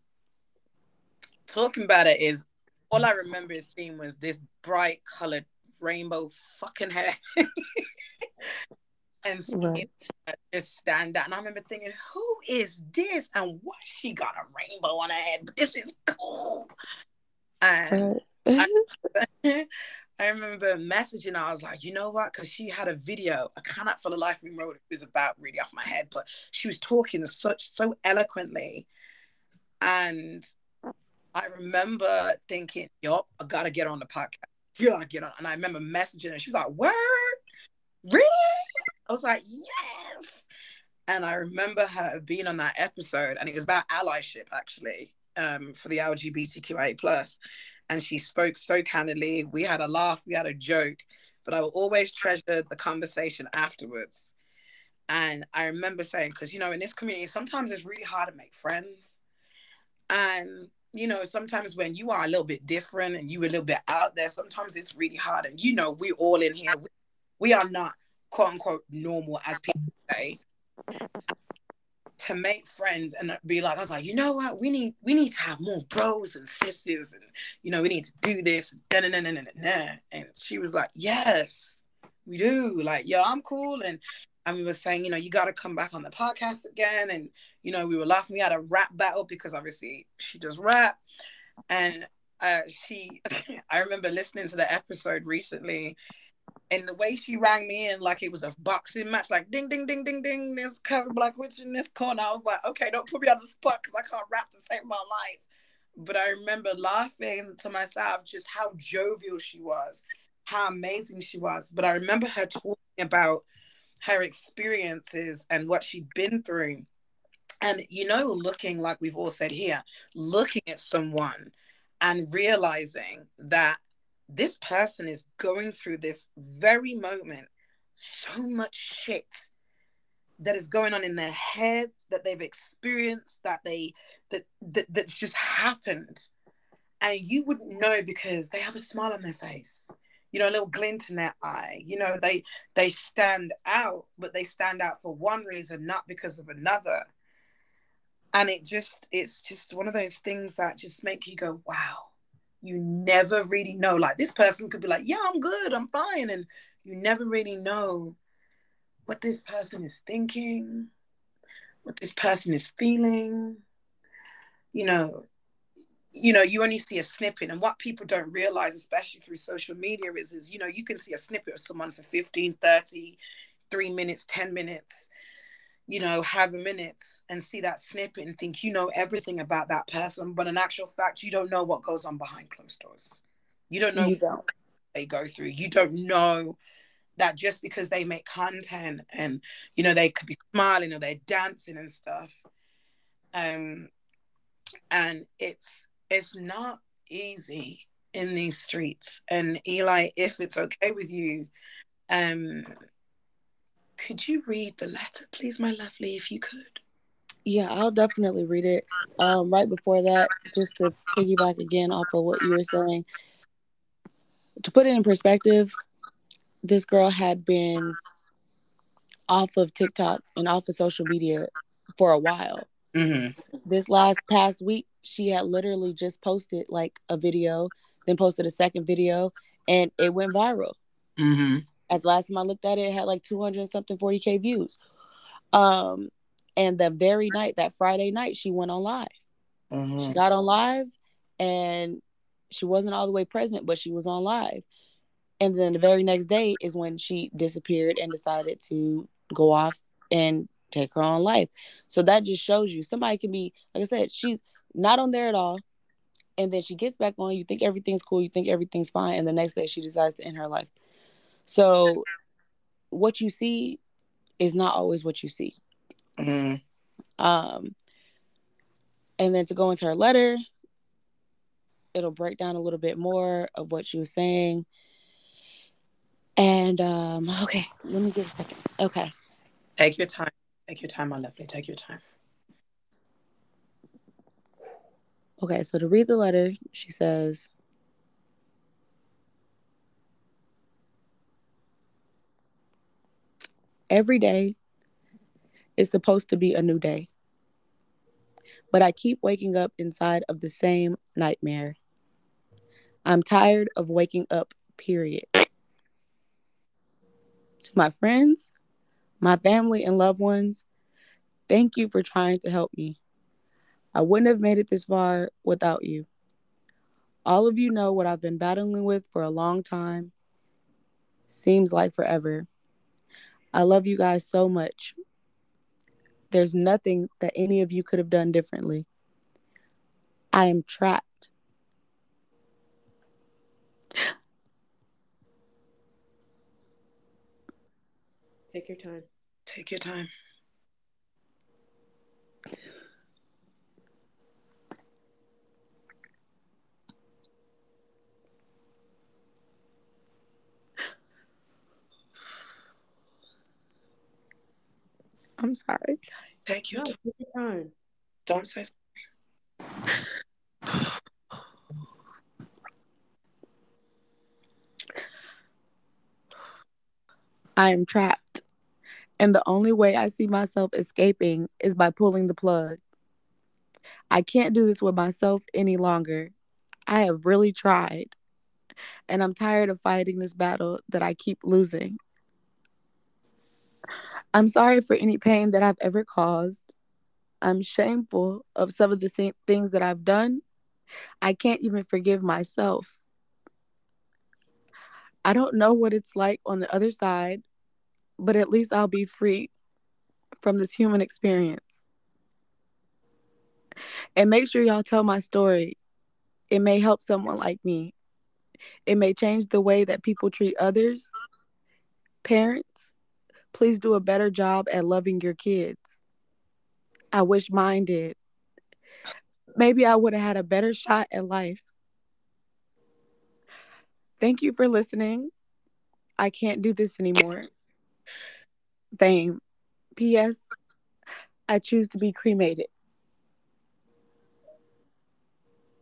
talking about it is all I remember seeing was this bright colored rainbow fucking hair. and right. just stand out. And I remember thinking, who is this? And what she got a rainbow on her head? But this is cool. And I, I remember messaging. I was like, you know what? Because she had a video. I cannot for the life of me remember what it was about really off my head, but she was talking such so eloquently, and I remember thinking, "Yup, I gotta get on the podcast. You gotta get on." And I remember messaging her. She was like, "Word, really?" I was like, "Yes." And I remember her being on that episode, and it was about allyship actually um, for the LGBTQIA plus and she spoke so candidly. We had a laugh, we had a joke, but I will always treasure the conversation afterwards. And I remember saying, because you know, in this community, sometimes it's really hard to make friends. And you know, sometimes when you are a little bit different and you a little bit out there, sometimes it's really hard. And you know, we're all in here. We, we are not quote unquote normal, as people say to make friends and be like, I was like, you know what? We need we need to have more bros and sisters, and you know, we need to do this. And, she was like, Yes, we do. Like, yeah, I'm cool. And and we were saying, you know, you got to come back on the podcast again. And you know, we were laughing. We had a rap battle because obviously she does rap, and uh, she. I remember listening to the episode recently, and the way she rang me in like it was a boxing match, like ding ding ding ding ding. There's Kevin Black Witch in this corner. I was like, okay, don't put me on the spot because I can't rap to save my life. But I remember laughing to myself just how jovial she was, how amazing she was. But I remember her talking about her experiences and what she'd been through. And you know, looking like we've all said here, looking at someone and realizing that this person is going through this very moment so much shit that is going on in their head that they've experienced that they that, that that's just happened. And you wouldn't know because they have a smile on their face you know a little glint in their eye. You know they they stand out but they stand out for one reason not because of another. And it just it's just one of those things that just make you go wow you never really know. Like this person could be like, yeah, I'm good, I'm fine. And you never really know what this person is thinking, what this person is feeling. You know, you know, you only see a snippet. And what people don't realize, especially through social media, is, is you know, you can see a snippet of someone for 15, 30, three minutes, 10 minutes. You know, have a minute and see that snippet and think you know everything about that person, but in actual fact, you don't know what goes on behind closed doors. You don't know You don't. they go through. You don't know that just because they make content and you know they could be smiling or they're dancing and stuff. Um and it's it's not easy in these streets. And Eli, if it's okay with you, um could you read the letter, please, my lovely, if you could? Yeah, I'll definitely read it. Um, right before that, just to piggyback again off of what you were saying, to put it in perspective, this girl had been off of TikTok and off of social media for a while. Mm-hmm. This last past week, she had literally just posted like a video, then posted a second video, and it went viral. Mm-hmm. At the last time I looked at it, it had like 200 and something 40k views. Um, and the very night, that Friday night, she went on live. She Mm-hmm. got on live and she wasn't all the way present, but she was on live. And then the very next day is when she disappeared and decided to go off and take her own life. So that just shows you somebody can be, like I said, she's not on there at all. And then she gets back on, you think everything's cool, you think everything's fine. And the next day she decides to end her life. So what you see is not always what you see. Mm-hmm. Um, and then to go into her letter, it'll break down a little bit more of what she was saying. And um, okay, let me get a second. Okay. Take your time. Take your time, my lovely. Take your time. Okay, so to read the letter, she says, Every day is supposed to be a new day. But I keep waking up inside of the same nightmare. I'm tired of waking up, period. To my friends, my family, and loved ones, thank you for trying to help me. I wouldn't have made it this far without you. All of you know what I've been battling with for a long time. Seems like forever. I love you guys so much. There's nothing that any of you could have done differently. I am trapped. Take your time. Take your time. I'm sorry. Take your No, time. take your time. Don't say I am trapped. And the only way I see myself escaping is by pulling the plug. I can't do this with myself any longer. I have really tried. And I'm tired of fighting this battle that I keep losing. I'm sorry for any pain that I've ever caused. I'm shameful of some of the things that I've done. I can't even forgive myself. I don't know what it's like on the other side, but at least I'll be free from this human experience. And make sure y'all tell my story. It may help someone like me. It may change the way that people treat others. Parents, please do a better job at loving your kids. I wish mine did. Maybe I would have had a better shot at life. Thank you for listening. I can't do this anymore. Fame. P.S. I choose to be cremated.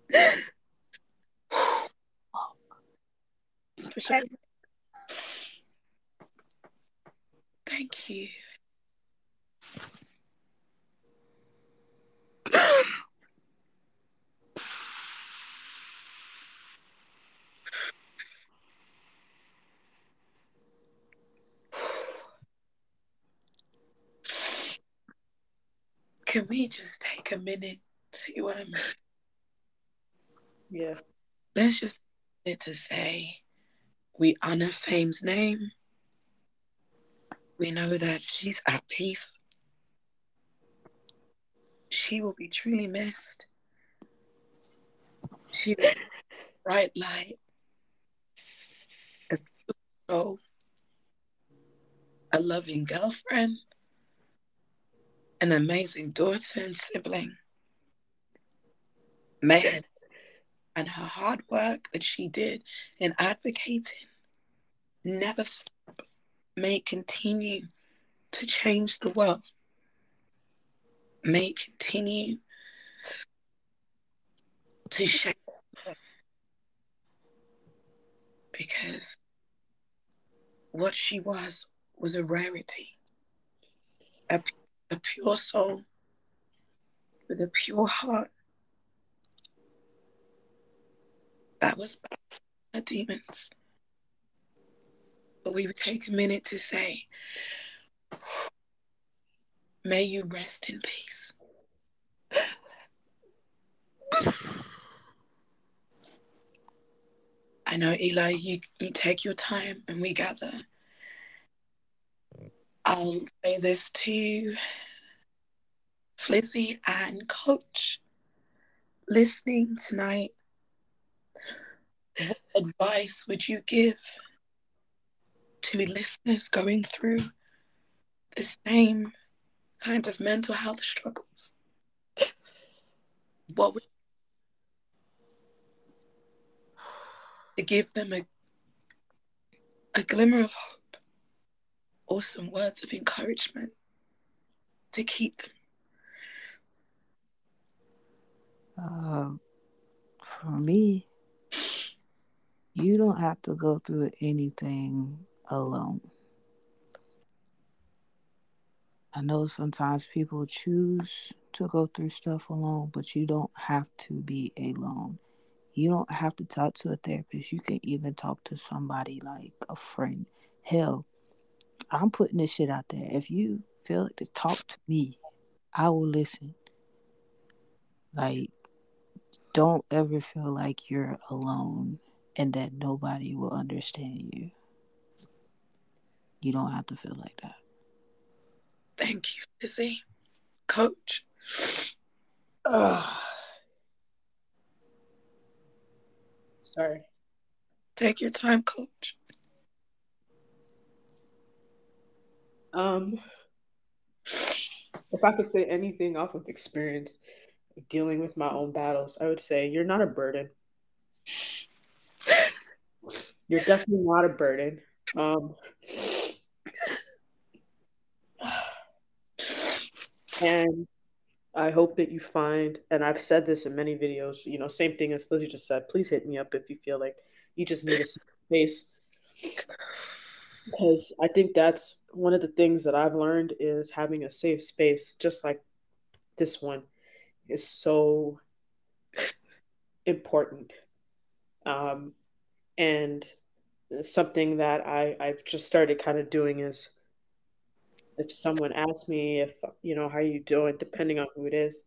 Thank you. Can we just take a minute to um Yeah. let's just to say we honor Fame's name. We know that she's at peace. she will be truly missed. She was a bright light, a beautiful a loving girlfriend, an amazing daughter and sibling. Her and her hard work that she did in advocating never. May continue to change the world. May continue to shape because what she was was a rarity, a, a pure soul with a pure heart that was her demons. But we would take a minute to say, May you rest in peace. I know, Eli, you, you take your time and we gather. I'll say this to Flizzy and Coach listening tonight. What advice would you give to listeners going through the same kind of mental health struggles? What would to give them a a glimmer of hope or some words of encouragement to keep them? Uh, for me, you don't have to go through anything alone. I know sometimes people choose to go through stuff alone, but you don't have to be alone. You don't have to talk to a therapist. You can even talk to somebody like a friend. Hell, I'm putting this shit out there. If you feel like to talk to me, I will listen. Like, don't ever feel like you're alone and that nobody will understand you. You don't have to feel like that. Thank you, Flizzy. Coach. Ugh. Sorry. Take your time, coach. Um, if I could say anything off of experience dealing with my own battles, I would say you're not a burden. You're definitely not a burden. Um, and I hope that you find, and I've said this in many videos, you know, same thing as Lizzie just said. Please hit me up if you feel like you just need a space. Because I think that's one of the things that I've learned is having a safe space, just like this one, is so important. Um, and something that I, I've just started kind of doing is if someone asks me if you know how you doing depending on who it is.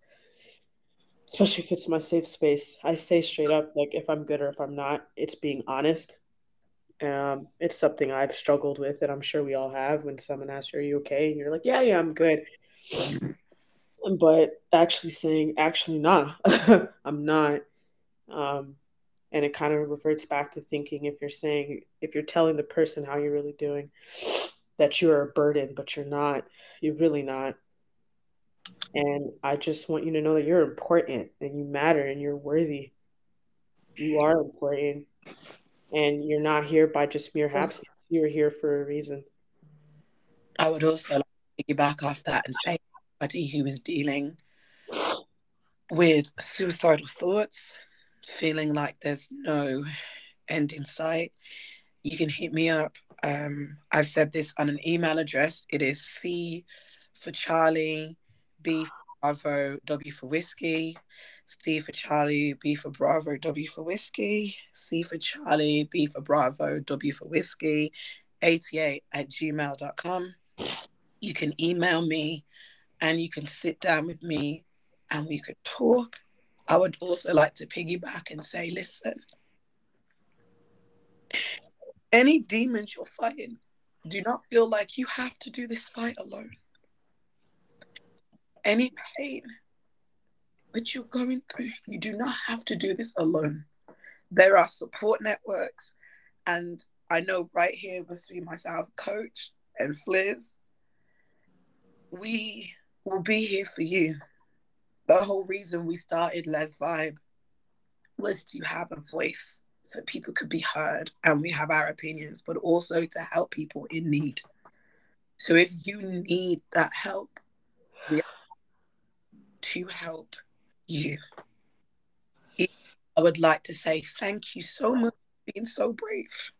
Especially if it's my safe space i say straight up like if i'm good or if i'm not it's being honest. Um, it's something i've struggled with and i'm sure we all have when someone asks are you okay? And you're like yeah yeah i'm good. But actually saying actually nah i'm not. Um, and it kind of reverts back to thinking if you're saying if you're telling the person how you're really doing that you're a burden, but you're not. You're really not. And I just want you to know that you're important and you matter and you're worthy. You are important. And you're not here by just mere happenstance. You're here for a reason. I would also like to piggyback off that and say anybody who is dealing with suicidal thoughts, feeling like there's no end in sight, you can hit me up. Um, I've said this on an email address. It is C for Charlie, B for Bravo, W for Whiskey, C for Charlie, B for Bravo, W for Whiskey, C for Charlie, B for Bravo, W for Whiskey, 88 at gmail.com. You can email me and you can sit down with me and we could talk. I would also like to piggyback and say, listen, any demons you're fighting, do not feel like you have to do this fight alone. Any pain that you're going through. You do not have to do this alone. There are support networks, and I know right here between myself, Coach, and Fliz, we will be here for you. The whole reason we started Les Vibe was to have a voice so people could be heard and we have our opinions, but also to help people in need. So if you need that help, we are to help you. I would like to say thank you so much for being so brave.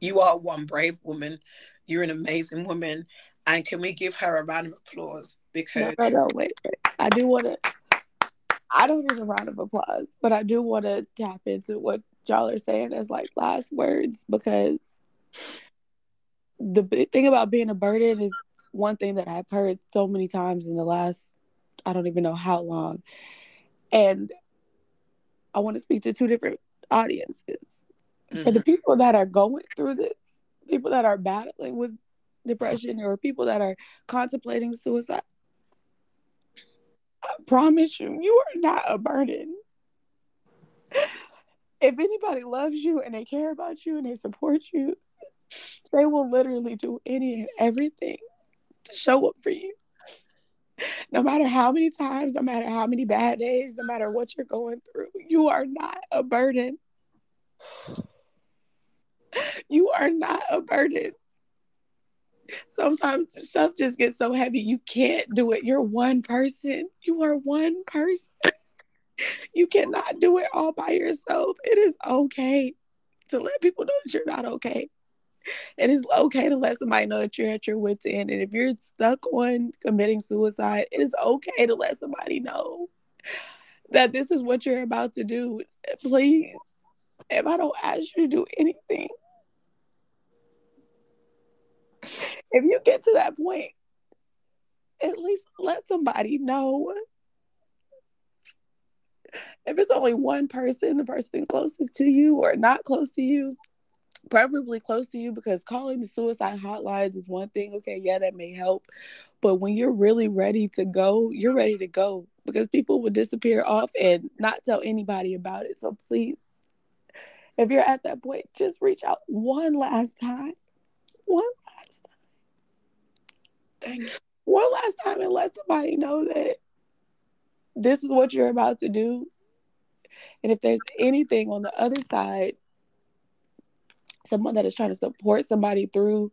You are one brave woman. You're an amazing woman. And can we give her a round of applause? Because no, no, wait, wait. I do want to. I don't need a round of applause, but I do want to tap into what y'all are saying as like last words because the big thing about being a burden is one thing that I've heard so many times in the last I don't even know how long. And I want to speak to two different audiences. Mm-hmm. For the mm-hmm. people that are going through this, people that are battling with depression or people that are contemplating suicide, I promise you, you are not a burden. If anybody loves you and they care about you and they support you, they will literally do any and everything to show up for you. No matter how many times, no matter how many bad days, no matter what you're going through, you are not a burden. You are not a burden. Sometimes stuff just gets so heavy you can't do it. You're one person. You are one person. You cannot do it all by yourself. It is okay to let people know that you're not okay. It is okay to let somebody know that you're at your wits' end. And if you're stuck on committing suicide, it is okay to let somebody know that this is what you're about to do. Please, if I don't ask you to do anything, if you get to that point, at least let somebody know. If it's only one person, the person closest to you or not close to you, preferably close to you because calling the suicide hotlines is one thing. Okay, yeah, that may help. But when you're really ready to go, you're ready to go because people will disappear off and not tell anybody about it. So please, if you're at that point, just reach out one last time. One last time. Thank you. One last time and let somebody know that this is what you're about to do. And if there's anything on the other side someone that is trying to support somebody through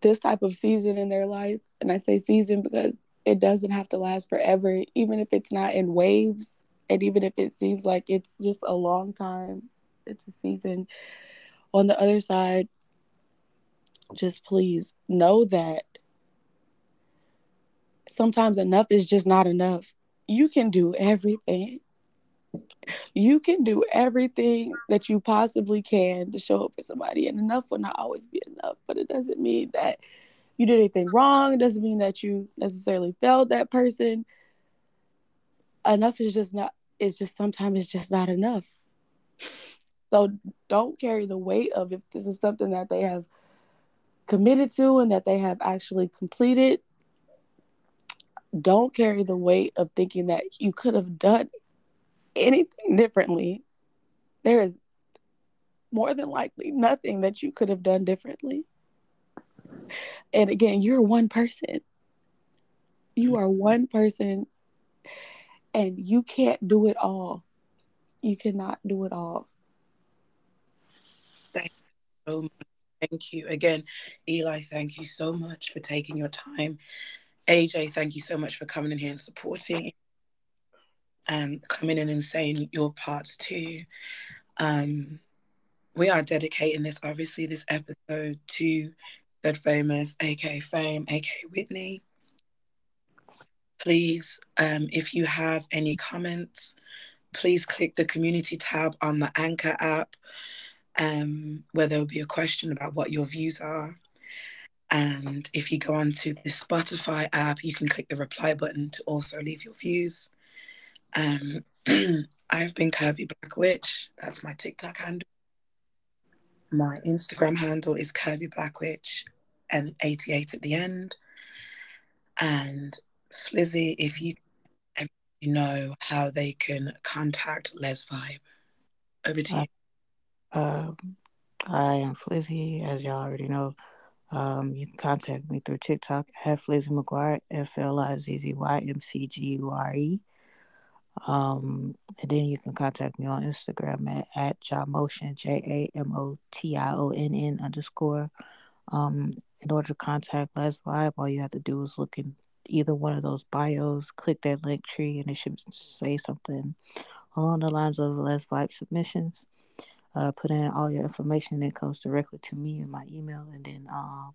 this type of season in their life. And I say season because it doesn't have to last forever, even if it's not in waves, and even if it seems like it's just a long time, it's a season. On the other side, just please know that sometimes enough is just not enough. You can do everything you can do everything that you possibly can to show up for somebody, and enough will not always be enough. But it doesn't mean that you did anything wrong. It doesn't mean that you necessarily failed that person. Enough is just not. It's just sometimes it's just not enough. So don't carry the weight of if this is something that they have committed to and that they have actually completed. Don't carry the weight of thinking that you could have done anything differently, there is more than likely nothing that you could have done differently. And again, you're one person. You are one person and you can't do it all. You cannot do it all. Thank you so much. Thank you again, Eli. Thank you so much for taking your time. AJ, thank you so much for coming in here and supporting um, coming in and saying your parts too. Um, we are dedicating this, obviously, this episode to Stud Famous, aka Fame, aka Whitney. Please, um, if you have any comments, please click the community tab on the Anchor app, um, where there will be a question about what your views are. And if you go onto the Spotify app, you can click the reply button to also leave your views. Um, I've been Curvy Black Witch. That's my TikTok handle. My Instagram handle is Curvy Black Witch and 88 at the end. And Flizzy, if you you know how they can contact Les Vibe. Over to you. Uh, I am Flizzy, as y'all already know. Um, you can contact me through TikTok at Flizzy McGuire, F L I Z Z Y M C G U R E. Um, and then you can contact me on Instagram at, at J A M O T I O N N underscore. Um, in order to contact Les Vibe, all you have to do is look in either one of those bios, click that link tree, and it should say something along the lines of Les Vibe submissions. Uh, put in all your information, and it comes directly to me in my email, and then um,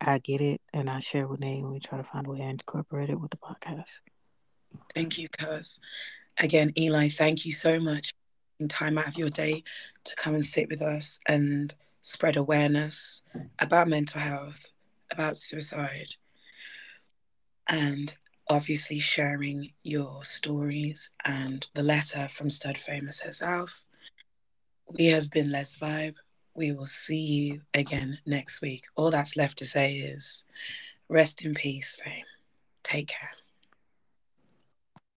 I get it and I share with Nate, and we try to find a way to incorporate it with the podcast. Thank you, Cuz. Again, Eli, thank you so much time out of your day to come and sit with us and spread awareness about mental health, about suicide, and obviously sharing your stories and the letter from Stud Famous herself. We have been Les Vibe. We will see you again next week. All that's left to say is rest in peace, fame. Take care.